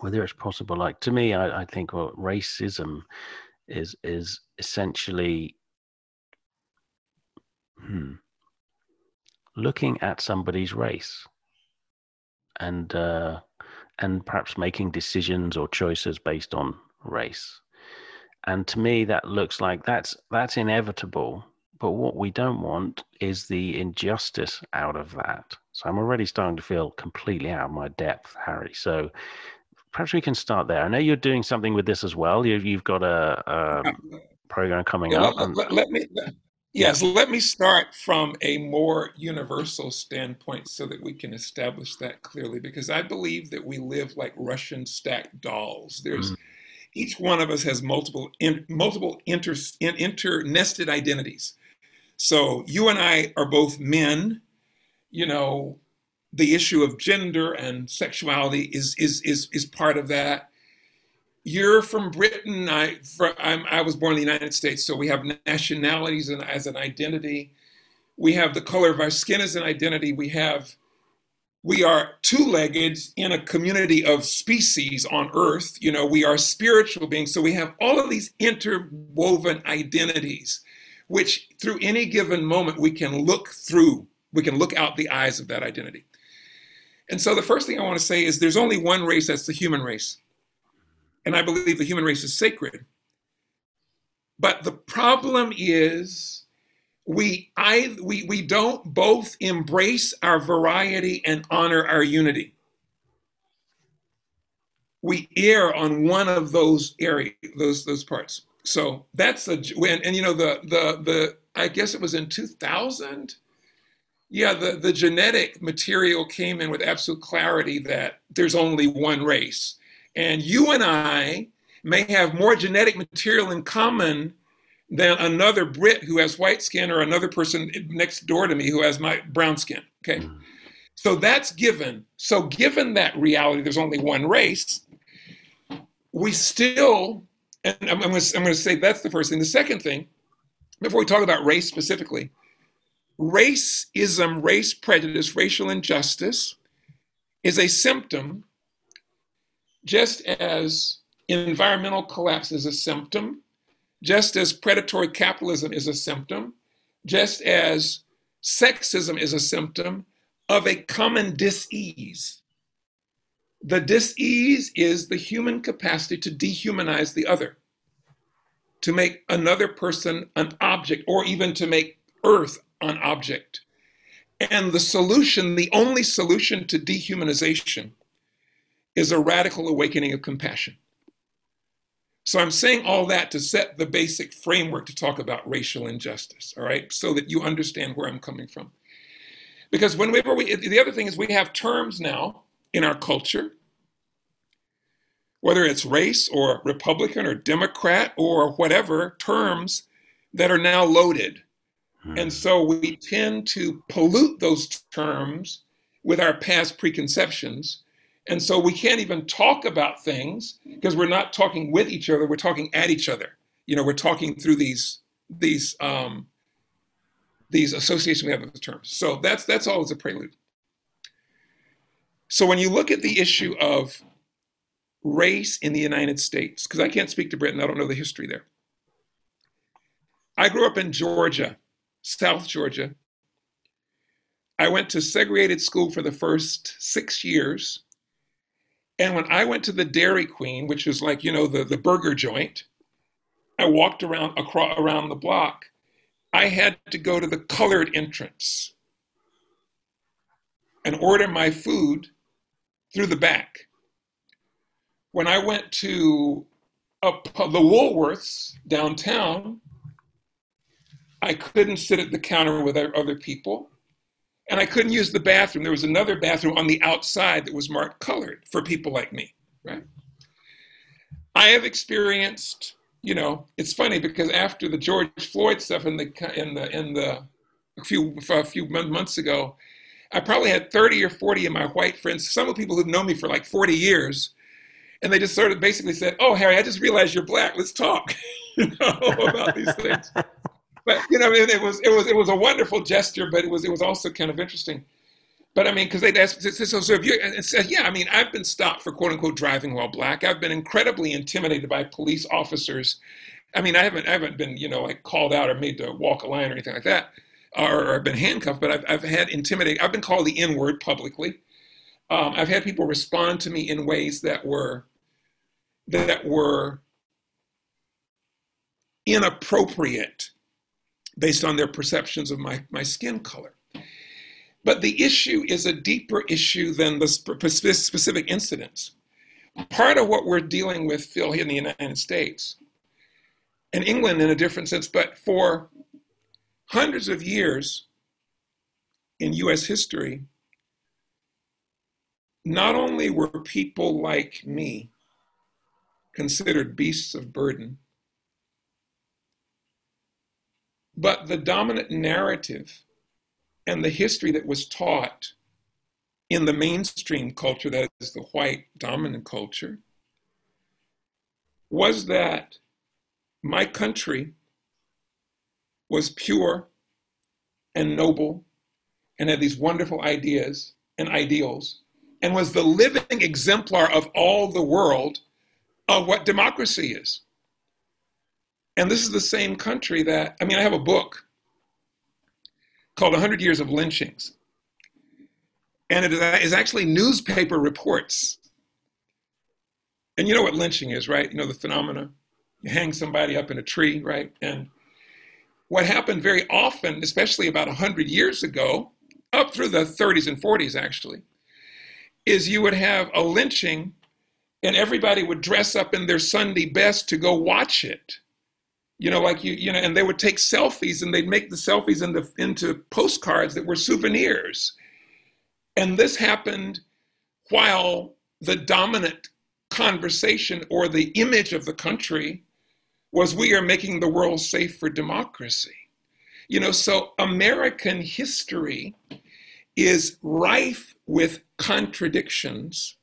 Whether it's possible, like to me, I, I think well, racism is is essentially hmm, looking at somebody's race and uh, and perhaps making decisions or choices based on race. And to me, that looks like that's that's inevitable but what we don't want is the injustice out of that. So I'm already starting to feel completely out of my depth, Harry. So perhaps we can start there. I know you're doing something with this as well. You, have got a, a, program coming yeah, up. Let, let, let me. Let, yes, let me start from a more universal standpoint so that we can establish that clearly. Because I believe that we live like Russian stacked dolls. There's mm. each one of us has multiple in, multiple inter, in, inter nested identities. So you and I are both men. You know, the issue of gender and sexuality is is is is part of that. You're from Britain. I for, i was born in the United States, so we have nationalities as an identity. We have the color of our skin as an identity. We have we are two-legged in a community of species on earth you know we are spiritual beings so we have all of these interwoven identities which through any given moment we can look through, we can look out the eyes of that identity. And so the first thing I want to say is there's only one race, that's the human race. And I believe the human race is sacred. But the problem is we I we, we don't both embrace our variety and honor our unity. We err on one of those areas, those those parts. So that's the when and you know the the the I guess it was in 2000. Yeah, the the genetic material came in with absolute clarity that there's only one race, And you and I may have more genetic material in common than another Brit who has white skin or another person next door to me who has my brown skin. Okay. Mm. So that's given. So, given that reality, there's only one race, we still, and I'm, I'm going to say that's the first thing. The second thing, before we talk about race specifically, racism, race prejudice, racial injustice is a symptom, just as environmental collapse is a symptom, just as predatory capitalism is a symptom, just as sexism is a symptom of a common dis-ease. The dis-ease is the human capacity to dehumanize the other, to make another person an object, or even to make Earth an object. And the solution, the only solution to dehumanization, is a radical awakening of compassion. So I'm saying all that to set the basic framework to talk about racial injustice, all right, so that you understand where I'm coming from. Because whenever we, the other thing is we have terms now in our culture, whether it's race or Republican or Democrat or whatever, terms that are now loaded. Hmm. And so we tend to pollute those terms with our past preconceptions and so we can't even talk about things because we're not talking with each other, we're talking at each other. You know, we're talking through these these um, these associations we have with the terms. So that's that's always a prelude. So when you look at the issue of race in the United States, because I can't speak to Britain, I don't know the history there. I grew up in Georgia, South Georgia. I went to segregated school for the first six years and when I went to the Dairy Queen, which was like, you know, the, the burger joint, I walked around across, around the block. I had to go to the colored entrance and order my food through the back. When I went to the Woolworths downtown, I couldn't sit at the counter with other people and I couldn't use the bathroom. There was another bathroom on the outside that was marked colored for people like me, right? I have experienced, you know, it's funny because after the George Floyd stuff in the in the in the a few a few months ago, I probably had 30 or 40 of my white friends, some of the people who've known me for like 40 years, and they just sort of basically said, "Oh, Harry, I just realized you're black. Let's talk," you know, about these things but you know, it, was it was it was a wonderful gesture, but it was it was also kind of interesting. But I mean, because they'd ask, so, so if you and said, yeah, I mean, I've been stopped for quote unquote driving while black. I've been incredibly intimidated by police officers. I mean, I haven't I haven't been you know like called out or made to walk a line or anything like that, or, I've been handcuffed. But I've I've had intimidated. I've been called the N word publicly. Um, I've had people respond to me in ways that were that were inappropriate based on their perceptions of my, my skin color. But the issue is a deeper issue than the specific incidents. Part of what we're dealing with, Phil, here in the United States, and England in a different sense, but for hundreds of years in US history, not only were people like me considered beasts of burden, But the dominant narrative and the history that was taught in the mainstream culture, that is the white dominant culture, was that my country was pure and noble and had these wonderful ideas and ideals and was the living exemplar of all the world of what democracy is. And this is the same country that, I mean, I have a book called 100 Years of Lynchings. And it is uh, actually newspaper reports. And you know what lynching is, right? You know the phenomena. You hang somebody up in a tree, right? And what happened very often, especially about 100 years ago, up through the 30s and 40s actually, is you would have a lynching and everybody would dress up in their Sunday best to go watch it you know, like you, you know, and they would take selfies and they'd make the selfies into, into postcards that were souvenirs. And this happened while the dominant conversation or the image of the country was we are making the world safe for democracy. You know, so American history is rife with contradictions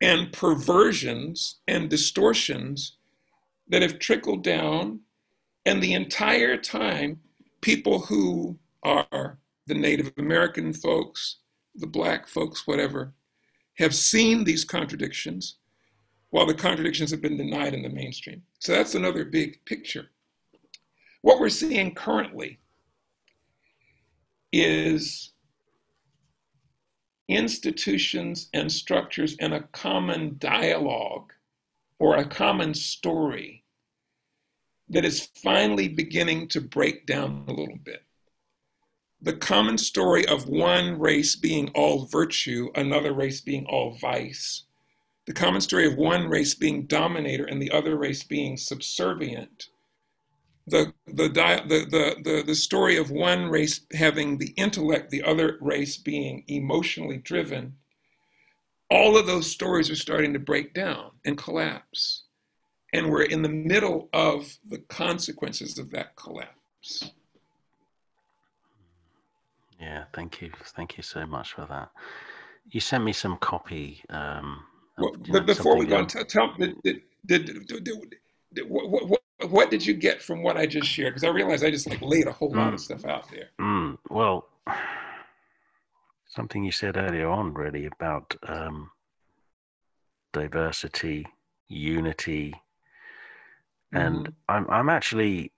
and perversions and distortions that have trickled down. And the entire time, people who are the Native American folks, the Black folks, whatever, have seen these contradictions while the contradictions have been denied in the mainstream. So that's another big picture. What we're seeing currently is institutions and structures and a common dialogue or a common story that is finally beginning to break down a little bit. The common story of one race being all virtue, another race being all vice, the common story of one race being dominator and the other race being subservient, the, the, the, the, the, story of one race having the intellect, the other race being emotionally driven, all of those stories are starting to break down and collapse. And we're in the middle of the consequences of that collapse. Yeah, thank you. Thank you so much for that. You sent me some copy. Um, well, but before we go on, tell, tell did, did, did, did, what, what, what did you get from what I just shared? Because I realized I just like laid a whole mm. lot of stuff out there. Mm. Well, something you said earlier on, really, about um, diversity, unity, and mm-hmm. I'm I'm actually,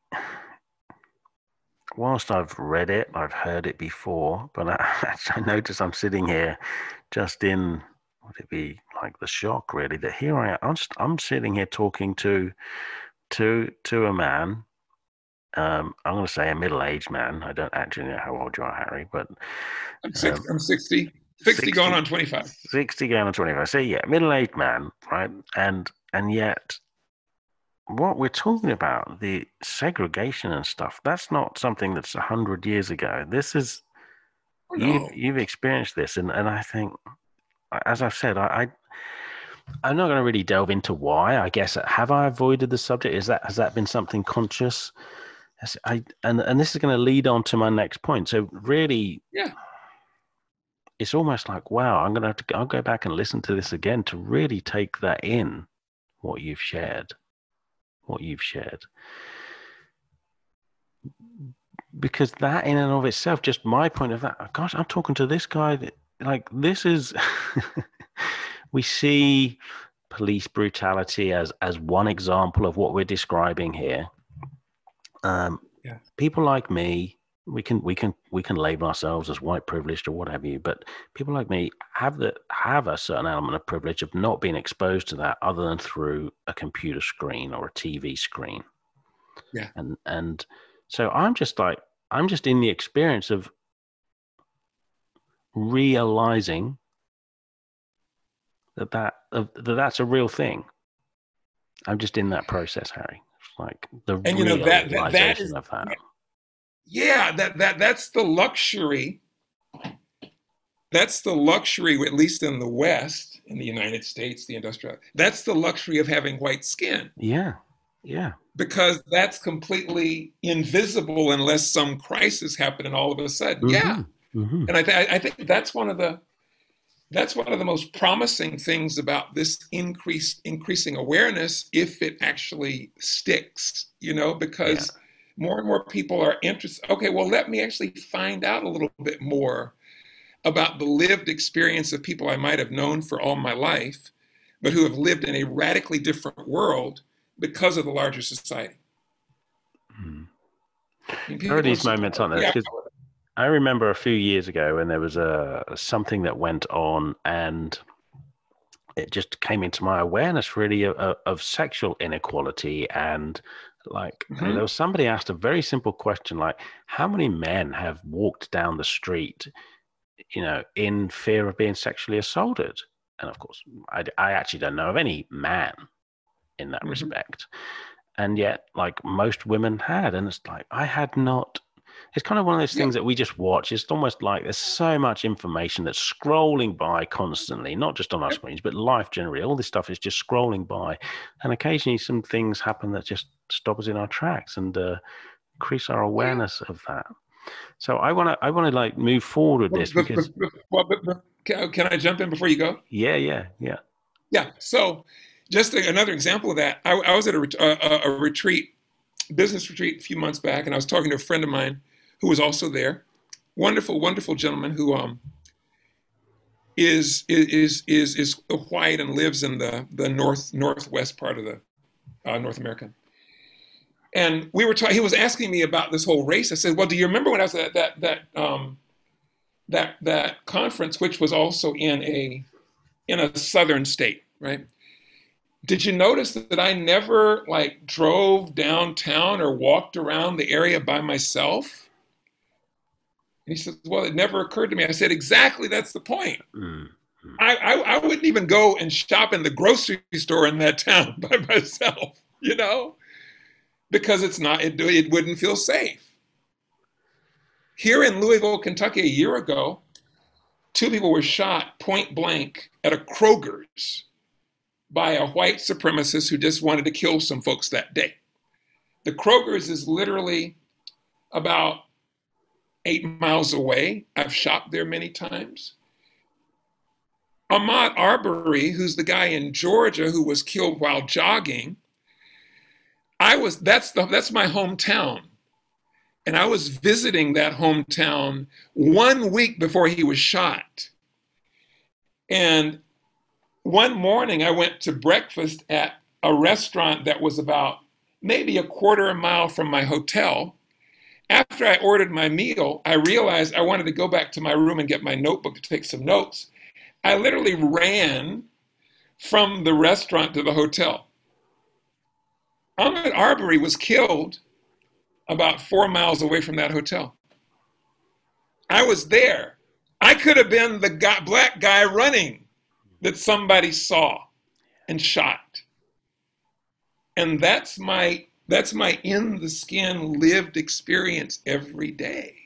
whilst I've read it, I've heard it before, but I, I notice I'm sitting here, just in would it be like the shock really that here I am, I'm, just, I'm sitting here talking to to to a man. Um, I'm going to say a middle-aged man. I don't actually know how old you are, Harry, but I'm, six, um, I'm 60, 60, 60 going on 25. 60 going on 25. So yeah, middle-aged man, right? And and yet what we're talking about, the segregation and stuff, that's not something that's a hundred years ago. This is oh, no. you've, you've experienced this, and, and I think, as I've said, I, I I'm not going to really delve into why. I guess have I avoided the subject? Is that has that been something conscious? I and and this is going to lead on to my next point. So really, yeah, it's almost like wow. I'm going to have to. I'll go back and listen to this again to really take that in. What you've shared, what you've shared, because that in and of itself, just my point of that. Gosh, I'm talking to this guy. That, like this is. we see police brutality as as one example of what we're describing here. Um, yeah. People like me, we can we can we can label ourselves as white privileged or what have you, but people like me have the have a certain element of privilege of not being exposed to that other than through a computer screen or a TV screen. Yeah, and and so I'm just like I'm just in the experience of realizing that that uh, that that's a real thing. I'm just in that process, Harry. Like the and you know that that, that is of that. Yeah, that that that's the luxury. That's the luxury, at least in the West, in the United States, the industrial. That's the luxury of having white skin. Yeah, yeah. Because that's completely invisible unless some crisis happened, and all of a sudden, mm-hmm. yeah. Mm-hmm. And I, th- I think that's one of the that's one of the most promising things about this increased increasing awareness if it actually sticks you know because yeah. more and more people are interested okay well let me actually find out a little bit more about the lived experience of people i might have known for all my life but who have lived in a radically different world because of the larger society mm. I mean, there are these moments on this I remember a few years ago when there was a something that went on, and it just came into my awareness really of, of sexual inequality and like mm-hmm. there was somebody asked a very simple question like how many men have walked down the street you know in fear of being sexually assaulted and of course i, I actually don't know of any man in that mm-hmm. respect and yet like most women had and it's like i had not It's kind of one of those things that we just watch. It's almost like there's so much information that's scrolling by constantly, not just on our screens, but life generally. All this stuff is just scrolling by. And occasionally some things happen that just stop us in our tracks and uh, increase our awareness of that. So I want to, I want to like move forward with this because. But, but, can I jump in before you go? Yeah, yeah, yeah. Yeah. So just another example of that, I, I was at a, a, a, retreat, business retreat a few months back, and I was talking to a friend of mine who was also there. Wonderful, wonderful gentleman who um, is is is is white and lives in the the north northwest part of the uh, North America. And we were talking. He was asking me about this whole race. I said, "Well, do you remember when I was at that that um, that that conference, which was also in a in a southern state, right?" did you notice that I never like drove downtown or walked around the area by myself? And he says, Well, it never occurred to me. I said, Exactly, that's the point. Mm-hmm. I, I, I, wouldn't even go and shop in the grocery store in that town by myself, you know, because it's not, it, it wouldn't feel safe. Here in Louisville, Kentucky, a year ago, two people were shot point blank at a Kroger's by a white supremacist who just wanted to kill some folks that day. The Kroger's is literally about eight miles away. I've shopped there many times. Ahmaud Arbery, who's the guy in Georgia who was killed while jogging, I was that's the that's my hometown. And I was visiting that hometown one week before he was shot. And one morning I went to breakfast at a restaurant that was about maybe a quarter a mile from my hotel. After I ordered my meal, I realized I wanted to go back to my room and get my notebook to take some notes. I literally ran from the restaurant to the hotel. Ahmaud Arbery was killed about four miles away from that hotel. I was there. I could have been the guy, black guy running that somebody saw and shot. And that's my that's my in the skin lived experience every day.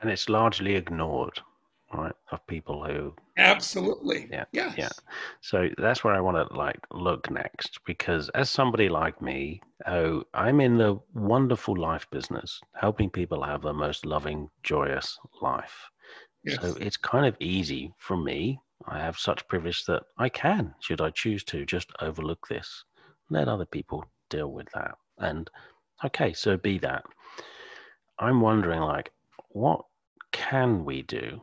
And it's largely ignored, right? Of people who Absolutely. Yeah. Yes. Yeah. So that's where I want to like look next because as somebody like me, oh, I'm in the wonderful life business, helping people have the most loving, joyous life. Yes. So it's kind of easy for me. I have such privilege that I can, should I choose to, just overlook this. Let other people deal with that. And okay, so be that. I'm wondering, like, what can we do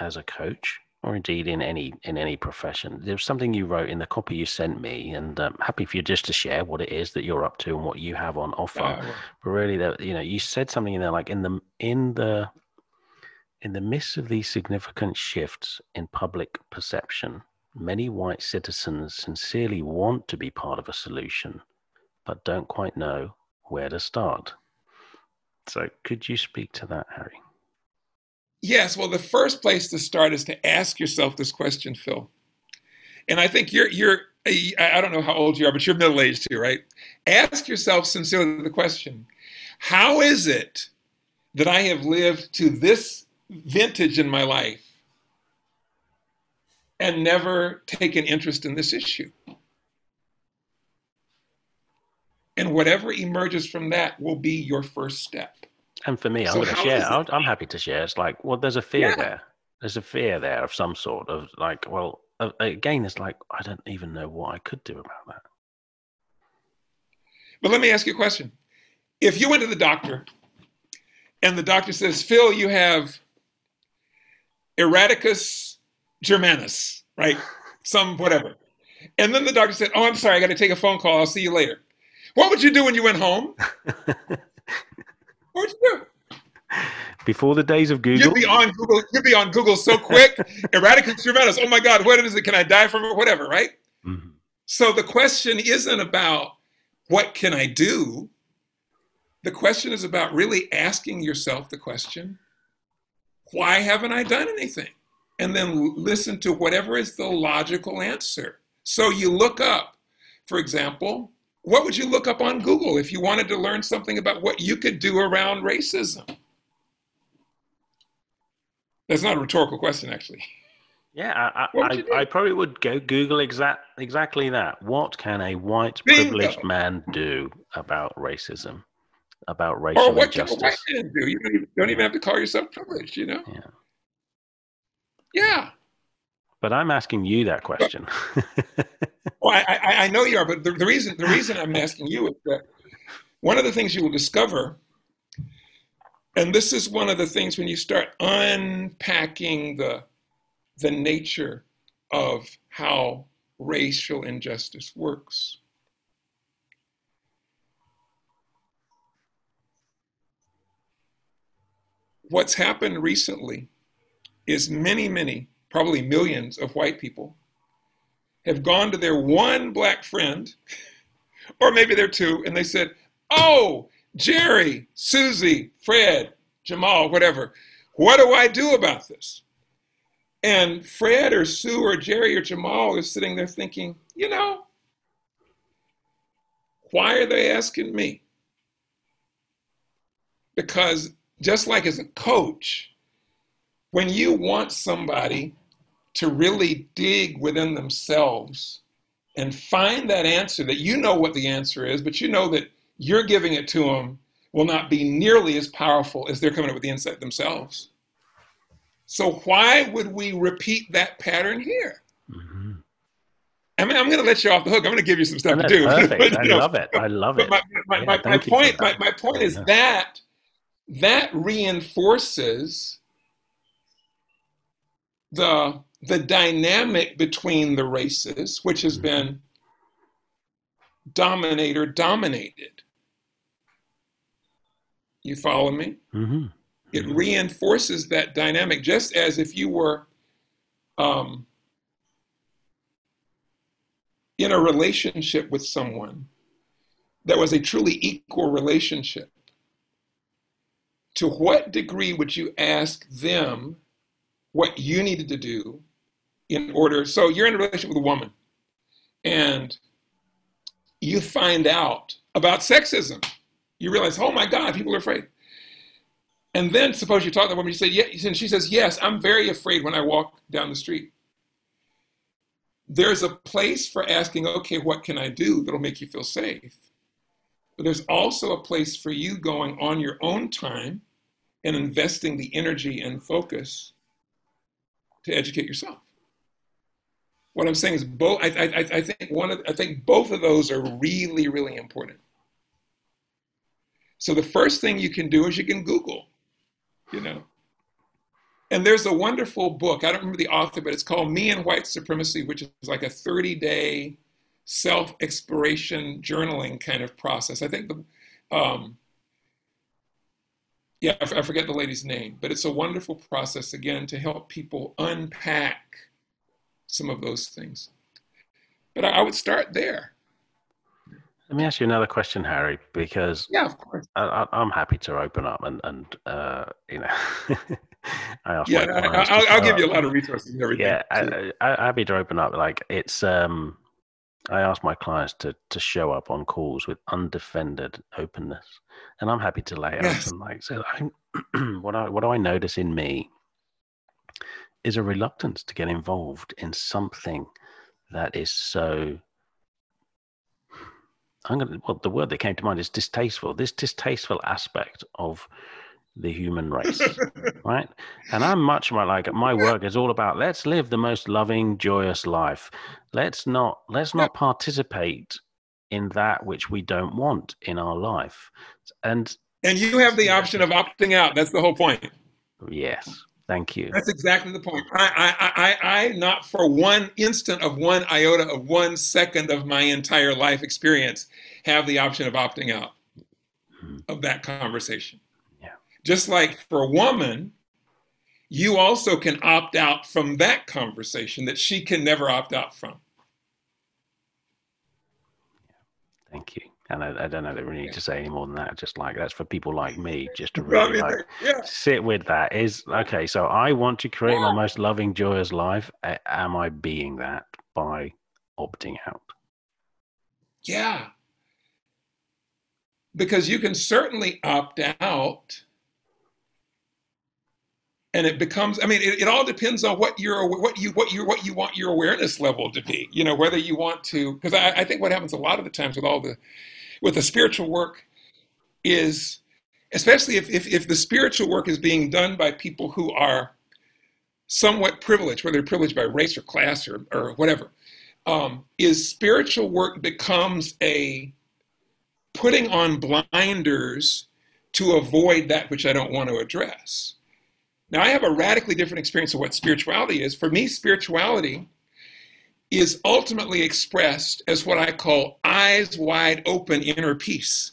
as a coach, or indeed in any in any profession? There's something you wrote in the copy you sent me, and I'm um, happy for you just to share what it is that you're up to and what you have on offer. But really, that you know, you said something in there, like in the in the in the midst of these significant shifts in public perception, many white citizens sincerely want to be part of a solution, but don't quite know where to start. So, could you speak to that, Harry? Yes. Well, the first place to start is to ask yourself this question, Phil. And I think you're you're I don't know how old you are, but you're middle aged too, right? Ask yourself sincerely the question: How is it that I have lived to this vintage in my life and never taken interest in this issue. And whatever emerges from that will be your first step. And for me, I'm so going to share. I'm happy to share. It's like, well, there's a fear yeah. there. There's a fear there of some sort of like, well, again, it's like, I don't even know what I could do about that. But let me ask you a question. If you went to the doctor and the doctor says, Phil, you have Eradicus germanus, right? Some whatever. And then the doctor said, Oh, I'm sorry, I got to take a phone call. I'll see you later. What would you do when you went home? what would you do? Before the days of Google. You'd be on Google, you'd be on Google so quick. Eradicus germanus. Oh my God, what is it? Can I die from it? Whatever, right? Mm-hmm. So the question isn't about what can I do? The question is about really asking yourself the question why haven't I done anything? And then listen to whatever is the logical answer. So you look up, for example, what would you look up on Google if you wanted to learn something about what you could do around racism? That's not a rhetorical question, actually. Yeah, I, I, I, probably would go Google exact exactly that. What can a white Bingo. privileged man do about racism, about racial or what injustice? Can a white man do? You don't even, don't even have to call yourself privileged. You know. Yeah. Yeah. But I'm asking you that question. well, I, I, I, know you are, but the, the reason the reason I'm asking you is that one of the things you will discover, and this is one of the things when you start unpacking the the nature of how racial injustice works. What's happened recently is many, many, probably millions of white people have gone to their one black friend, or maybe their two, and they said, Oh, Jerry, Susie, Fred, Jamal, whatever, what do I do about this? And Fred or Sue or Jerry or Jamal is sitting there thinking, you know, why are they asking me? Because just like as a coach, when you want somebody to really dig within themselves and find that answer that you know what the answer is, but you know that you're giving it to them will not be nearly as powerful as they're coming up with the insight themselves. So why would we repeat that pattern here? Mm-hmm. I mean, I'm going to let you off the hook. I'm going to give you some stuff to do. Perfect. I know, love it. I love it. My, my, yeah, my, my point, my, my point is yeah. that that reinforces the the dynamic between the races, which has mm-hmm. been dominator dominated. You follow me? Mm-hmm. It mm-hmm. reinforces that dynamic, just as if you were um, in a relationship with someone that was a truly equal relationship. To what degree would you ask them what you needed to do in order. So you're in a relationship with a woman and you find out about sexism. You realize, oh my God, people are afraid. And then suppose you talk to the woman, you say, yeah, and she says, yes, I'm very afraid when I walk down the street. There's a place for asking, okay, what can I do that'll make you feel safe? But there's also a place for you going on your own time and investing the energy and focus to educate yourself. What I'm saying is both. I, I, I think one of I think both of those are really really important. So the first thing you can do is you can Google, you know. And there's a wonderful book. I don't remember the author, but it's called Me and White Supremacy, which is like a 30 day self exploration journaling kind of process. I think the um, yeah, I forget the lady's name, but it's a wonderful process again to help people unpack some of those things. But I, would start there. Let me ask you another question, Harry, because yeah, of course, I, am happy to open up and and uh, you know, I ask yeah, I, will give you a lot of resources and everything. Yeah, I, I, happy to open up. Like it's um, I ask my clients to to show up on calls with undefended openness and I'm happy to lay yes. out and like so. What I what I notice in me is a reluctance to get involved in something that is so. I'm gonna. Well, the word that came to mind is distasteful. This distasteful aspect of the human race, right? And I'm much more like my work is all about let's live the most loving, joyous life. Let's not let's not participate in that which we don't want in our life. And and you have the option of opting out. That's the whole point. Yes. Thank you. That's exactly the point. I, I, I, I, not for one instant of one iota of one second of my entire life experience have the option of opting out hmm. of that conversation. Just like for a woman, you also can opt out from that conversation that she can never opt out from. Thank you. And I, I don't know that we need yeah. to say any more than that. Just like that's for people like me, just to really like, yeah. sit with that. Is okay. So I want to create yeah. my most loving, joyous life. Am I being that by opting out? Yeah, because you can certainly opt out and it becomes i mean it, it, all depends on what you're what you what you what you want your awareness level to be you know whether you want to because I, I think what happens a lot of the times with all the with the spiritual work is especially if, if if the spiritual work is being done by people who are somewhat privileged whether they're privileged by race or class or, or whatever um, is spiritual work becomes a putting on blinders to avoid that which I don't want to address. Now, I have a radically different experience of what spirituality is. For me, spirituality is ultimately expressed as what I call eyes wide open inner peace.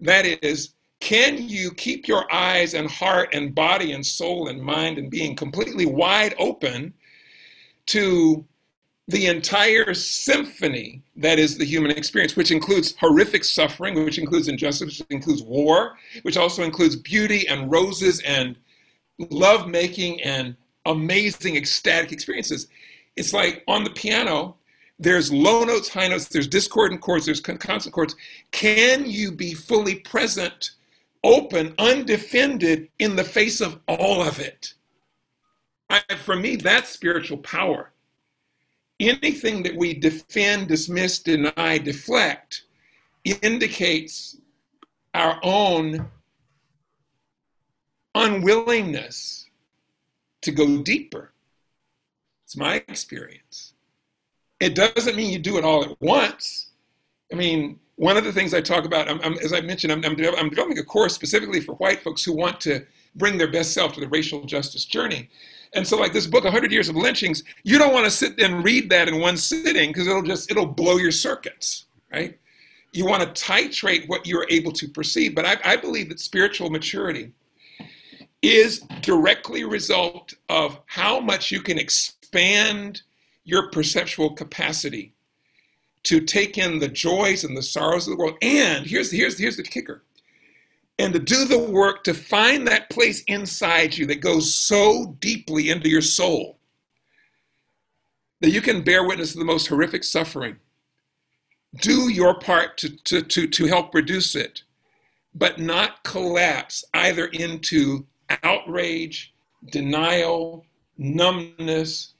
That is, can you keep your eyes and heart and body and soul and mind and being completely wide open to the entire symphony that is the human experience, which includes horrific suffering, which includes injustice, which includes war, which also includes beauty and roses and love making and amazing ecstatic experiences. It's like on the piano, there's low notes, high notes, there's discordant chords, there's consonant chords. Can you be fully present, open, undefended in the face of all of it? I, for me, that's spiritual power anything that we defend, dismiss, deny, deflect indicates our own unwillingness to go deeper. It's my experience. It doesn't mean you do it all at once. I mean, one of the things I talk about, I'm, I'm, as I mentioned, I'm, I'm, developing a course specifically for white folks who want to bring their best self to the racial justice journey. And so, like this book, 100 Years of Lynchings, you don't want to sit and read that in one sitting because it'll just it'll blow your circuits, right? You want to titrate what you're able to perceive. But I, I believe that spiritual maturity is directly a result of how much you can expand your perceptual capacity to take in the joys and the sorrows of the world. And here's here's here's the kicker and to do the work to find that place inside you that goes so deeply into your soul that you can bear witness to the most horrific suffering. Do your part to, to, to, to help reduce it, but not collapse either into outrage, denial, numbness,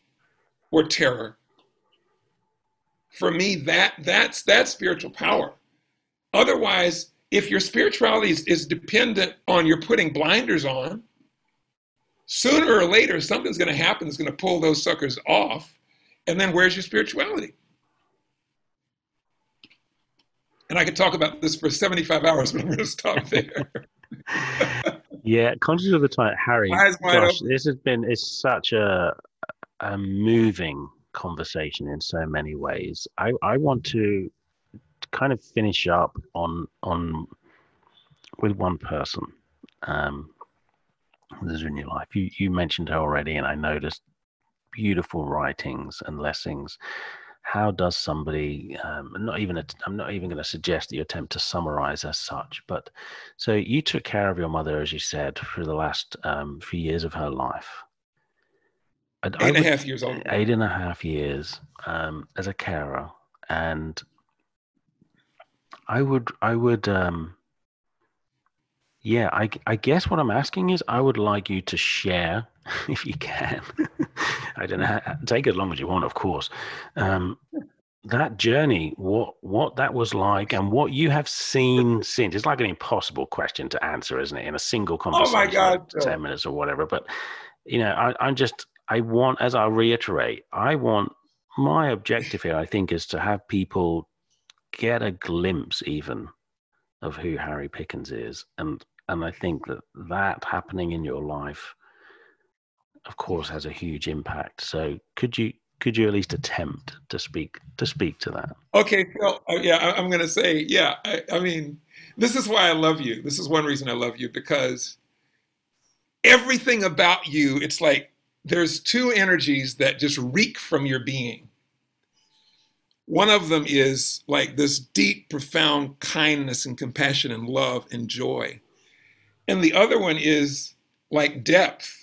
or terror. For me, that that's that's spiritual power. Otherwise, if your spirituality is, is dependent on your putting blinders on, sooner or later something's going to happen that's going to pull those suckers off. And then where's your spirituality? And I could talk about this for 75 hours, but I'm going to stop there. yeah, conscious of the time, Harry. Gosh, this has been it's such a a moving conversation in so many ways. I, I want to kind of finish up on on with one person um, this is in your life. You you mentioned her already, and I noticed beautiful writings and lessons. How does somebody? Um, not even. i I'm not even going to suggest that you attempt to summarize as such. But so you took care of your mother, as you said, for the last um, few years of her life. Eight and a half years old. Eight and a half years um, as a carer, and I would, I would, um, yeah, I, I guess what I'm asking is I would like you to share, if you can. I don't know, take as long as you want, of course. Um, that journey, what what that was like, and what you have seen since. It's like an impossible question to answer, isn't it? In a single conversation, oh my God, ten minutes or whatever. But you know, I, I'm just, I want, as I reiterate, I want my objective here. I think is to have people get a glimpse even of who Harry Pickens is, and and I think that that happening in your life, of course, has a huge impact. So could you could you at least attempt to speak to speak to that? Okay, so uh, yeah, I, am going to say yeah. I, I mean, this is why I love you. This is one reason I love you because everything about you, it's like there's two energies that just reek from your being. One of them is like this deep, profound kindness and compassion and love and joy. And the other one is like depth.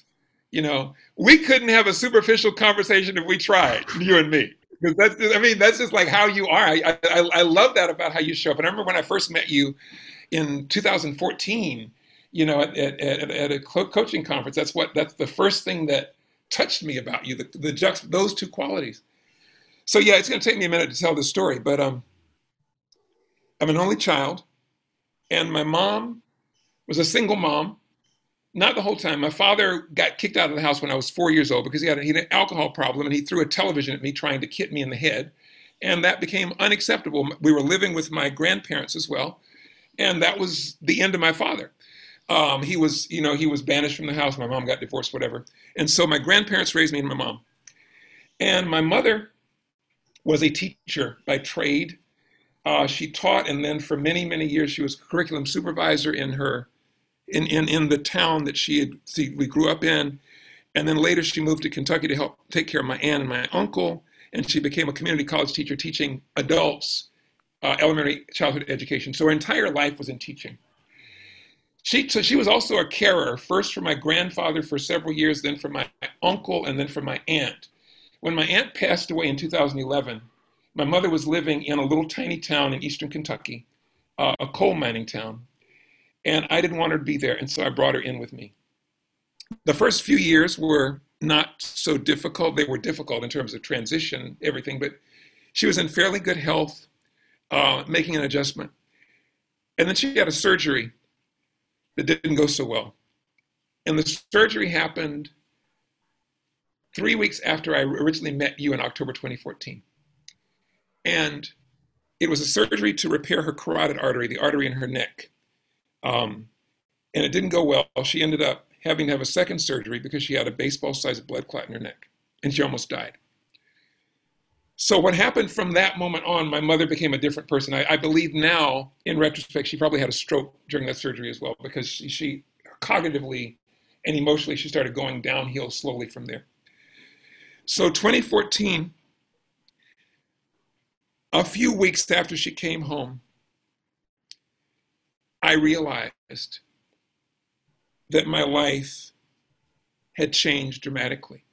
You know, we couldn't have a superficial conversation if we tried, you and me. because that's I mean that's just like how you are. I, I I love that about how you show up. And I remember when I first met you in 2014. You know, at, at, at a coaching conference, that's what that's the first thing that touched me about you. The the juxt those two qualities. So yeah, it's going to take me a minute to tell this story, but um, I'm an only child, and my mom was a single mom not the whole time. My father got kicked out of the house when I was four years old because he had, he had an alcohol problem and he threw a television at me trying to hit me in the head. And that became unacceptable. We were living with my grandparents as well. And that was the end of my father. Um, he was, you know, he was banished from the house. My mom got divorced, whatever. And so my grandparents raised me and my mom. And my mother was a teacher by trade. Uh, she taught, and then for many, many years, she was curriculum supervisor in her in, in, in the town that she had see, we grew up in. And then later she moved to Kentucky to help take care of my aunt and my uncle. And she became a community college teacher teaching adults uh, elementary childhood education. So her entire life was in teaching. She, so she was also a carer, first for my grandfather for several years, then for my uncle, and then for my aunt. When my aunt passed away in 2011, my mother was living in a little tiny town in eastern Kentucky, uh, a coal mining town. And I didn't want her to be there, and so I brought her in with me. The first few years were not so difficult. They were difficult in terms of transition, everything, but she was in fairly good health, uh, making an adjustment. And then she had a surgery that didn't go so well. And the surgery happened three weeks after I originally met you in October 2014. And it was a surgery to repair her carotid artery, the artery in her neck. Um, and it didn't go well. She ended up having to have a second surgery because she had a baseball sized blood clot in her neck and she almost died. So, what happened from that moment on, my mother became a different person. I, I believe now, in retrospect, she probably had a stroke during that surgery as well because she, she cognitively and emotionally, she started going downhill slowly from there. So, 2014, a few weeks after she came home, I realized that my life had changed dramatically.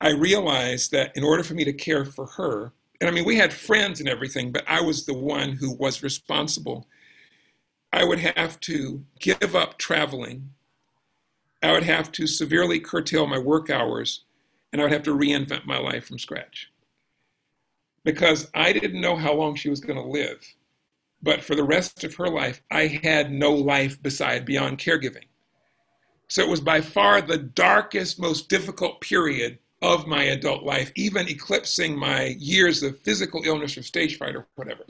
I realized that in order for me to care for her, and I mean, we had friends and everything, but I was the one who was responsible. I would have to give up traveling. I would have to severely curtail my work hours, and I would have to reinvent my life from scratch. Because I didn't know how long she was going to live. But for the rest of her life, I had no life beside beyond caregiving. So it was by far the darkest, most difficult period of my adult life, even eclipsing my years of physical illness or stage fright or whatever.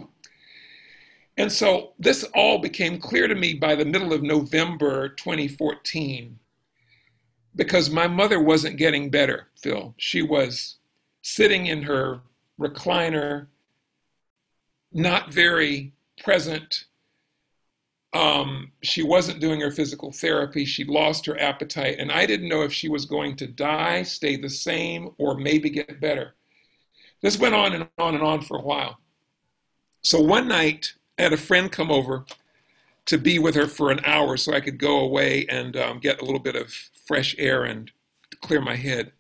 And so this all became clear to me by the middle of November 2014 because my mother wasn't getting better, Phil. She was sitting in her recliner, not very present. Um, she wasn't doing her physical therapy. She lost her appetite. And I didn't know if she was going to die, stay the same, or maybe get better. This went on and on and on for a while. So one night, I had a friend come over to be with her for an hour so I could go away and um, get a little bit of fresh air and clear my head.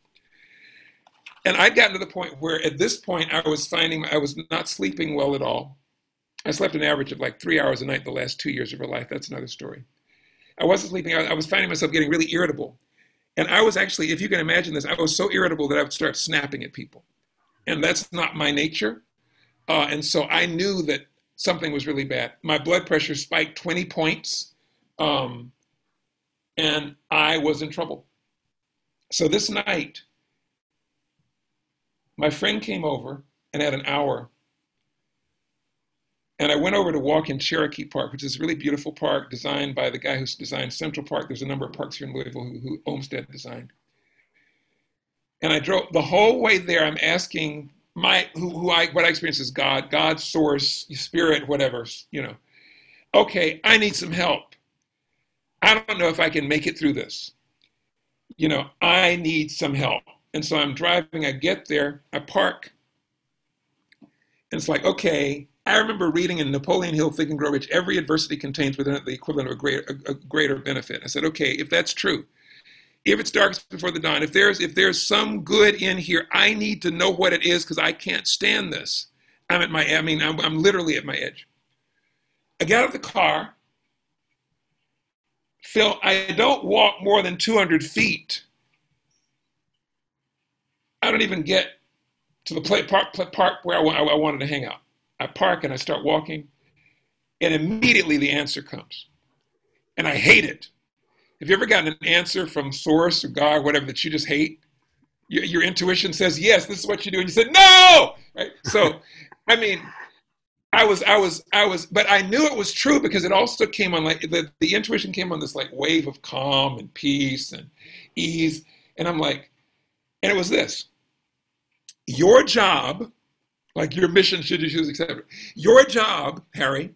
And I'd gotten to the point where at this point I was finding I was not sleeping well at all. I slept an average of like three hours a night the last two years of her life. That's another story. I wasn't sleeping. I, was finding myself getting really irritable. And I was actually, if you can imagine this, I was so irritable that I would start snapping at people. And that's not my nature. Uh, and so I knew that something was really bad. My blood pressure spiked 20 points, um, and I was in trouble. So this night, my friend came over and had an hour and I went over to walk in Cherokee Park, which is a really beautiful park designed by the guy who's designed Central Park. There's a number of parks here in Louisville who, who Olmsted designed. And I drove the whole way there. I'm asking my who, who I what I experience is God, God, source, spirit, whatever, you know. Okay, I need some help. I don't know if I can make it through this. You know, I need some help. And so I'm driving, I get there, I park, and it's like, okay, I remember reading in Napoleon Hill, Think and Grow Rich, every adversity contains within it the equivalent of a greater, a, a greater benefit. I said, okay, if that's true, if it's darkest before the dawn, if there's if there's some good in here, I need to know what it is because I can't stand this. I'm at my I mean I'm, I'm literally at my edge. I got out of the car. Phil, I don't walk more than 200 feet. I don't even get to the play park, park where I, I wanted to hang out. I park and I start walking, and immediately the answer comes. And I hate it. Have you ever gotten an answer from source or God or whatever that you just hate? Your, your intuition says, yes, this is what you do. And you said, no! Right? So, I mean, I was, I was, I was, but I knew it was true because it also came on like the, the intuition came on this like wave of calm and peace and ease. And I'm like, and it was this your job, like your mission, should you choose, etc. Your job, Harry,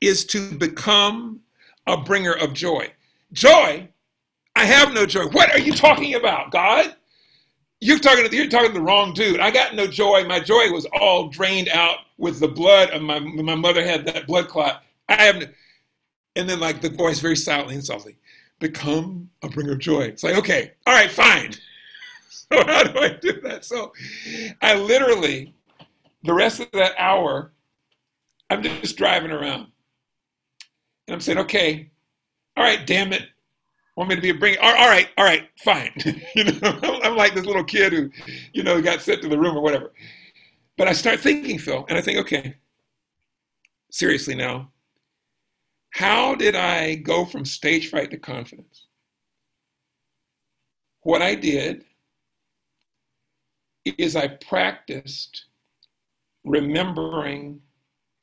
is to become a bringer of joy. Joy? I have no joy. What are you talking about, God? You're talking to you're talking to the wrong dude. I got no joy. My joy was all drained out with the blood of my my mother had that blood clot. I have no, and then like the voice very silently and softly, become a bringer of joy. It's like, okay, all right, fine. So how do I do that? So I literally the rest of that hour, I'm just driving around. And I'm saying, okay, all right, damn it want me to be a bring? All right, all right, fine. you know, I'm like this little kid who, you know, got sent to the room or whatever. But I start thinking, Phil, and I think, okay, seriously now, how did I go from stage fright to confidence? What I did is I practiced remembering,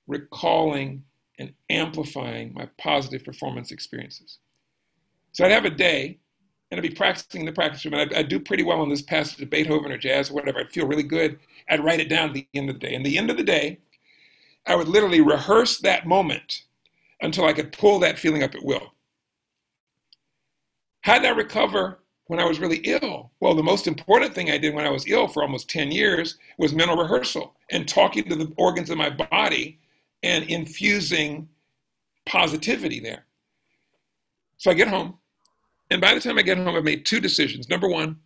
recalling, and amplifying my positive performance experiences. So I'd have a day and I'd be practicing in the practice room. And I'd, I'd, do pretty well on this passage of Beethoven or jazz or whatever. I'd feel really good. I'd write it down at the end of the day. And the end of the day, I would literally rehearse that moment until I could pull that feeling up at will. How did I recover when I was really ill? Well, the most important thing I did when I was ill for almost 10 years was mental rehearsal and talking to the organs of my body and infusing positivity there. So I get home and by the time I get home, I've made two decisions. Number one,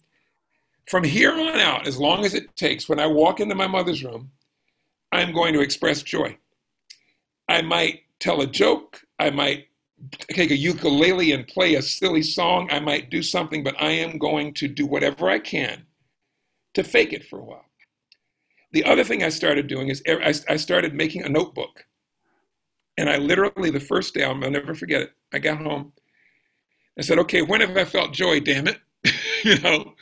from here on out, as long as it takes, when I walk into my mother's room, I'm going to express joy. I might tell a joke. I might take a ukulele and play a silly song. I might do something, but I am going to do whatever I can to fake it for a while. The other thing I started doing is I started making a notebook. And I literally, the first day, I'll never forget it, I got home I said, okay, when have I felt joy, damn it? you know?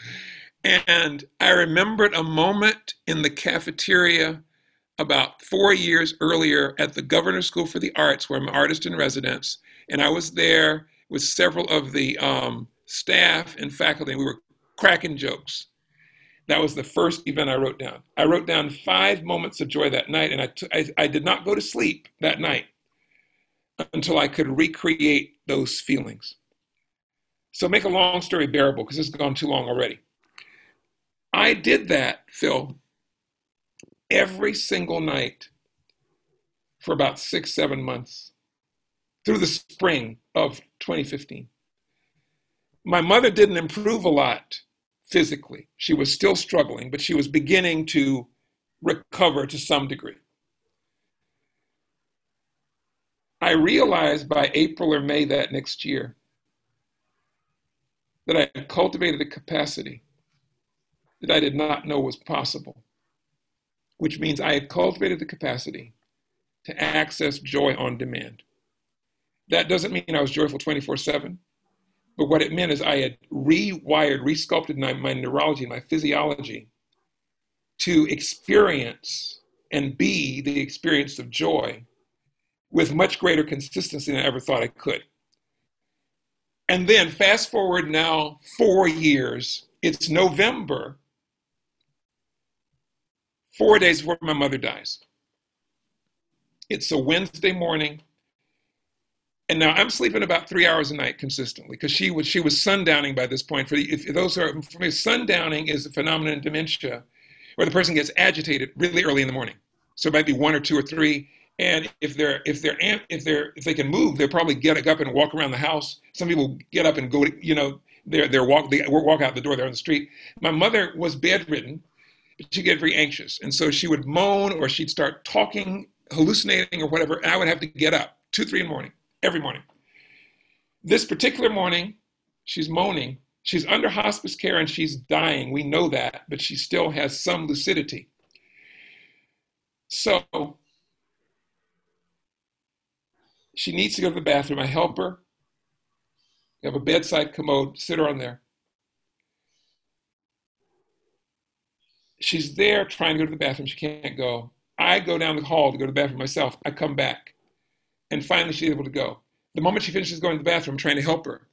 And I remembered a moment in the cafeteria about four years earlier at the Governor's School for the Arts, where I'm an artist in residence. And I was there with several of the um, staff and faculty, and we were cracking jokes. That was the first event I wrote down. I wrote down five moments of joy that night, and I, t- I, I did not go to sleep that night until I could recreate those feelings. So make a long story bearable because it's gone too long already. I did that, Phil, every single night for about six, seven months through the spring of 2015. My mother didn't improve a lot physically. She was still struggling, but she was beginning to recover to some degree. I realized by April or May that next year that I had cultivated a capacity that I did not know was possible, which means I had cultivated the capacity to access joy on demand. That doesn't mean I was joyful 24 7, but what it meant is I had rewired, resculpted my, my neurology, my physiology to experience and be the experience of joy with much greater consistency than I ever thought I could. And then fast forward now four years, it's November, four days before my mother dies. It's a Wednesday morning. And now I'm sleeping about three hours a night consistently because she was she was sundowning by this point. For, the, if those are for me, sundowning is a phenomenon in dementia where the person gets agitated really early in the morning. So it might be one or two or three, and if they're if they're if they're if they can move, they'll probably get up and walk around the house. Some people get up and go to you know They're, they're walk, they walk out the door, they're on the street. My mother was bedridden, but she get very anxious. And so she would moan or she'd start talking, hallucinating or whatever. And I would have to get up two, three in the morning, every morning. This particular morning, she's moaning. She's under hospice care and she's dying. We know that, but she still has some lucidity. So she needs to go to the bathroom. I help her. You have a bedside commode, sit her on there. She's there trying to go to the bathroom. She can't go. I go down the hall to go to the bathroom myself. I come back. And finally, she's able to go. The moment she finishes going to the bathroom, trying to help her,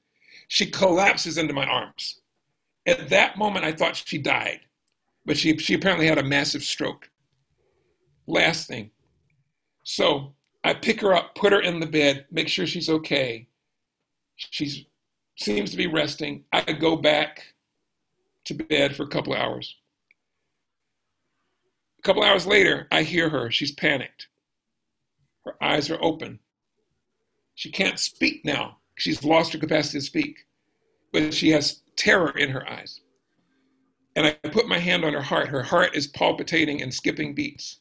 she collapses into my arms. At that moment, I thought she died, but she, she apparently had a massive stroke. Last thing. So I pick her up, put her in the bed, make sure she's okay. She seems to be resting. I go back to bed for a couple hours. A couple hours later, I hear her. She's panicked. Her eyes are open. She can't speak now. She's lost her capacity to speak, but she has terror in her eyes. And I put my hand on her heart. Her heart is palpitating and skipping beats.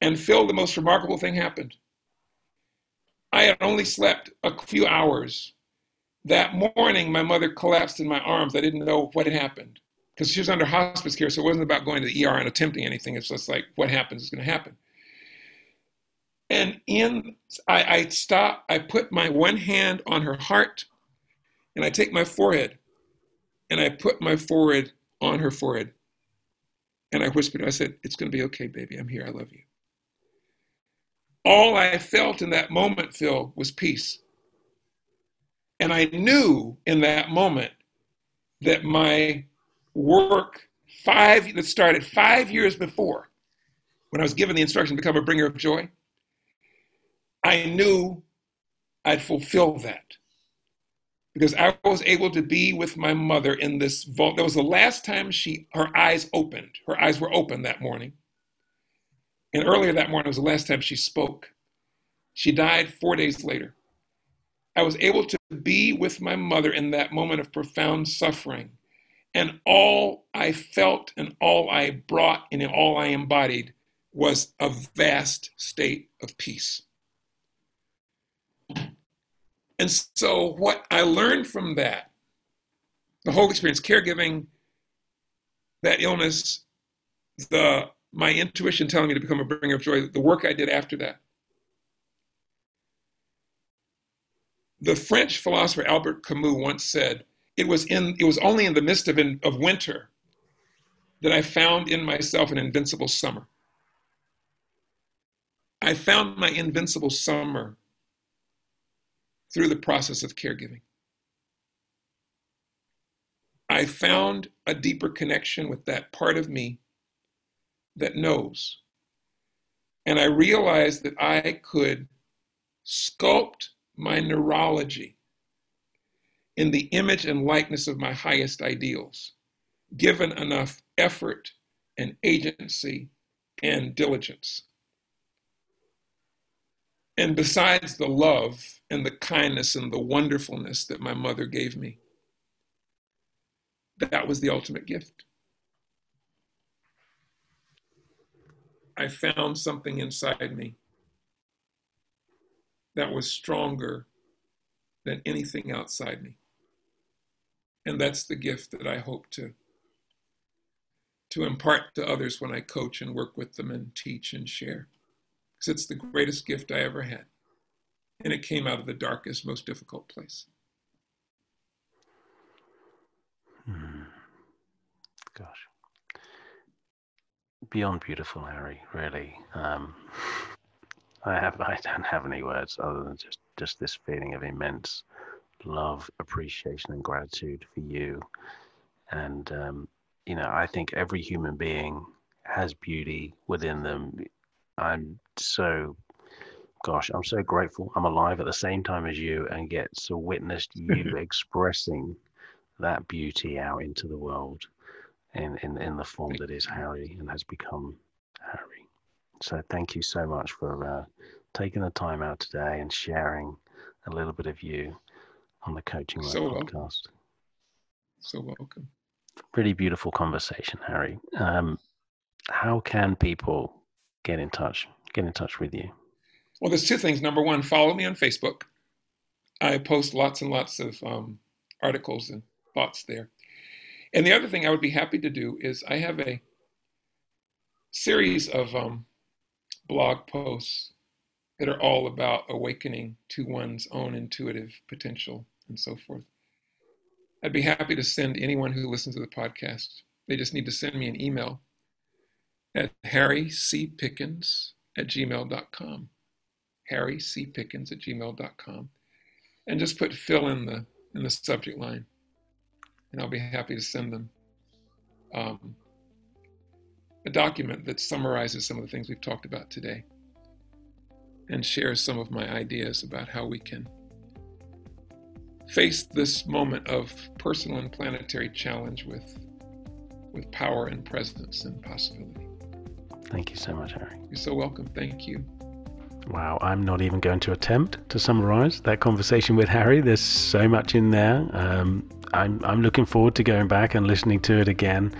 And Phil, the most remarkable thing happened. I had only slept a few hours. That morning, my mother collapsed in my arms. I didn't know what had happened because she was under hospice care. So it wasn't about going to the ER and attempting anything. It's just like, what happens is going to happen. And in, I, I stop, I put my one hand on her heart and I take my forehead and I put my forehead on her forehead. And I whispered, I said, It's going to be okay, baby. I'm here. I love you. All I felt in that moment, Phil, was peace. And I knew in that moment that my work five that started five years before, when I was given the instruction to become a bringer of joy, I knew I'd fulfill that because I was able to be with my mother in this vault. That was the last time she her eyes opened. Her eyes were open that morning. And earlier that morning was the last time she spoke. She died four days later. I was able to be with my mother in that moment of profound suffering. And all I felt and all I brought and all I embodied was a vast state of peace. And so, what I learned from that, the whole experience, caregiving, that illness, the my intuition telling me to become a bringer of joy, the work I did after that. The French philosopher Albert Camus once said, "It was in it was only in the midst of in, of winter that I found in myself an invincible summer." I found my invincible summer through the process of caregiving. I found a deeper connection with that part of me that knows. And I realized that I could sculpt my neurology in the image and likeness of my highest ideals, given enough effort and agency and diligence. And besides the love and the kindness and the wonderfulness that my mother gave me, that was the ultimate gift. I found something inside me that was stronger than anything outside me. And that's the gift that I hope to, to impart to others when I coach and work with them and teach and share because it's the greatest gift I ever had. And it came out of the darkest, most difficult place. Hmm. Gosh. Beyond beautiful, Harry, really. Um, I have I don't have any words other than just, just this feeling of immense love, appreciation, and gratitude for you. And um, you know, I think every human being has beauty within them. I'm so, gosh, I'm so grateful I'm alive at the same time as you and get to witness you expressing that beauty out into the world in, in, in the form that is Harry and has become Harry. So thank you so much for uh, taking the time out today and sharing a little bit of you on the Coaching Life so podcast. So welcome. Pretty beautiful conversation, Harry. Um, how can people get in touch? Get in touch with you. Well, there's two things. Number one, follow me on Facebook. I post lots and lots of um, articles and thoughts there. And the other thing I would be happy to do is I have a series of um, blog posts that are all about awakening to one's own intuitive potential and so forth. I'd be happy to send anyone who listens to the podcast. They just need to send me an email at harrycpickens at gmail.com. harrycpickens at gmail.com. And just put Phil in the in the subject line. And I'll be happy to send them um, a document that summarizes some of the things we've talked about today and shares some of my ideas about how we can face this moment of personal and planetary challenge with with power and presence and possibility. Thank you so much, Harry. You're so welcome. Thank you. Wow, I'm not even going to attempt to summarize that conversation with Harry. There's so much in there. Um, I'm, I'm looking forward to going back and listening to it again.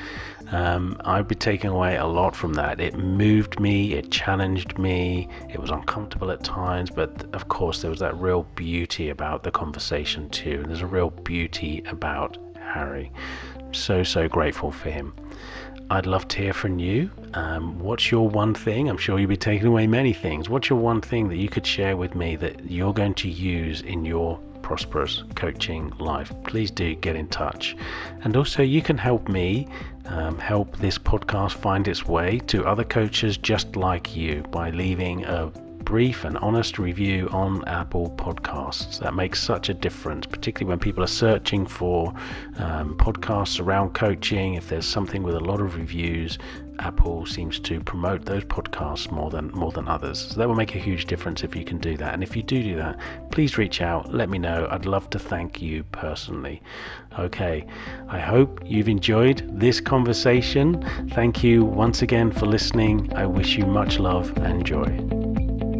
Um, I've been taking away a lot from that. It moved me, it challenged me, it was uncomfortable at times, but of course, there was that real beauty about the conversation too. And there's a real beauty about Harry. So, so grateful for him. I'd love to hear from you. Um, what's your one thing? I'm sure you'll be taking away many things. What's your one thing that you could share with me that you're going to use in your prosperous coaching life, please do get in touch. And also, you can help me um, help this podcast find its way to other coaches just like you by leaving a brief and honest review on Apple Podcasts. That makes such a difference, particularly when people are searching for um, podcasts around coaching. If there's something with a lot of reviews, Apple seems to promote those podcasts more than more than others. So that will make a huge difference if you can do that. And if you do do that, please reach out. Let me know. I'd love to thank you personally. Okay, I hope you've enjoyed this conversation. Thank you once again for listening. I wish you much love and joy.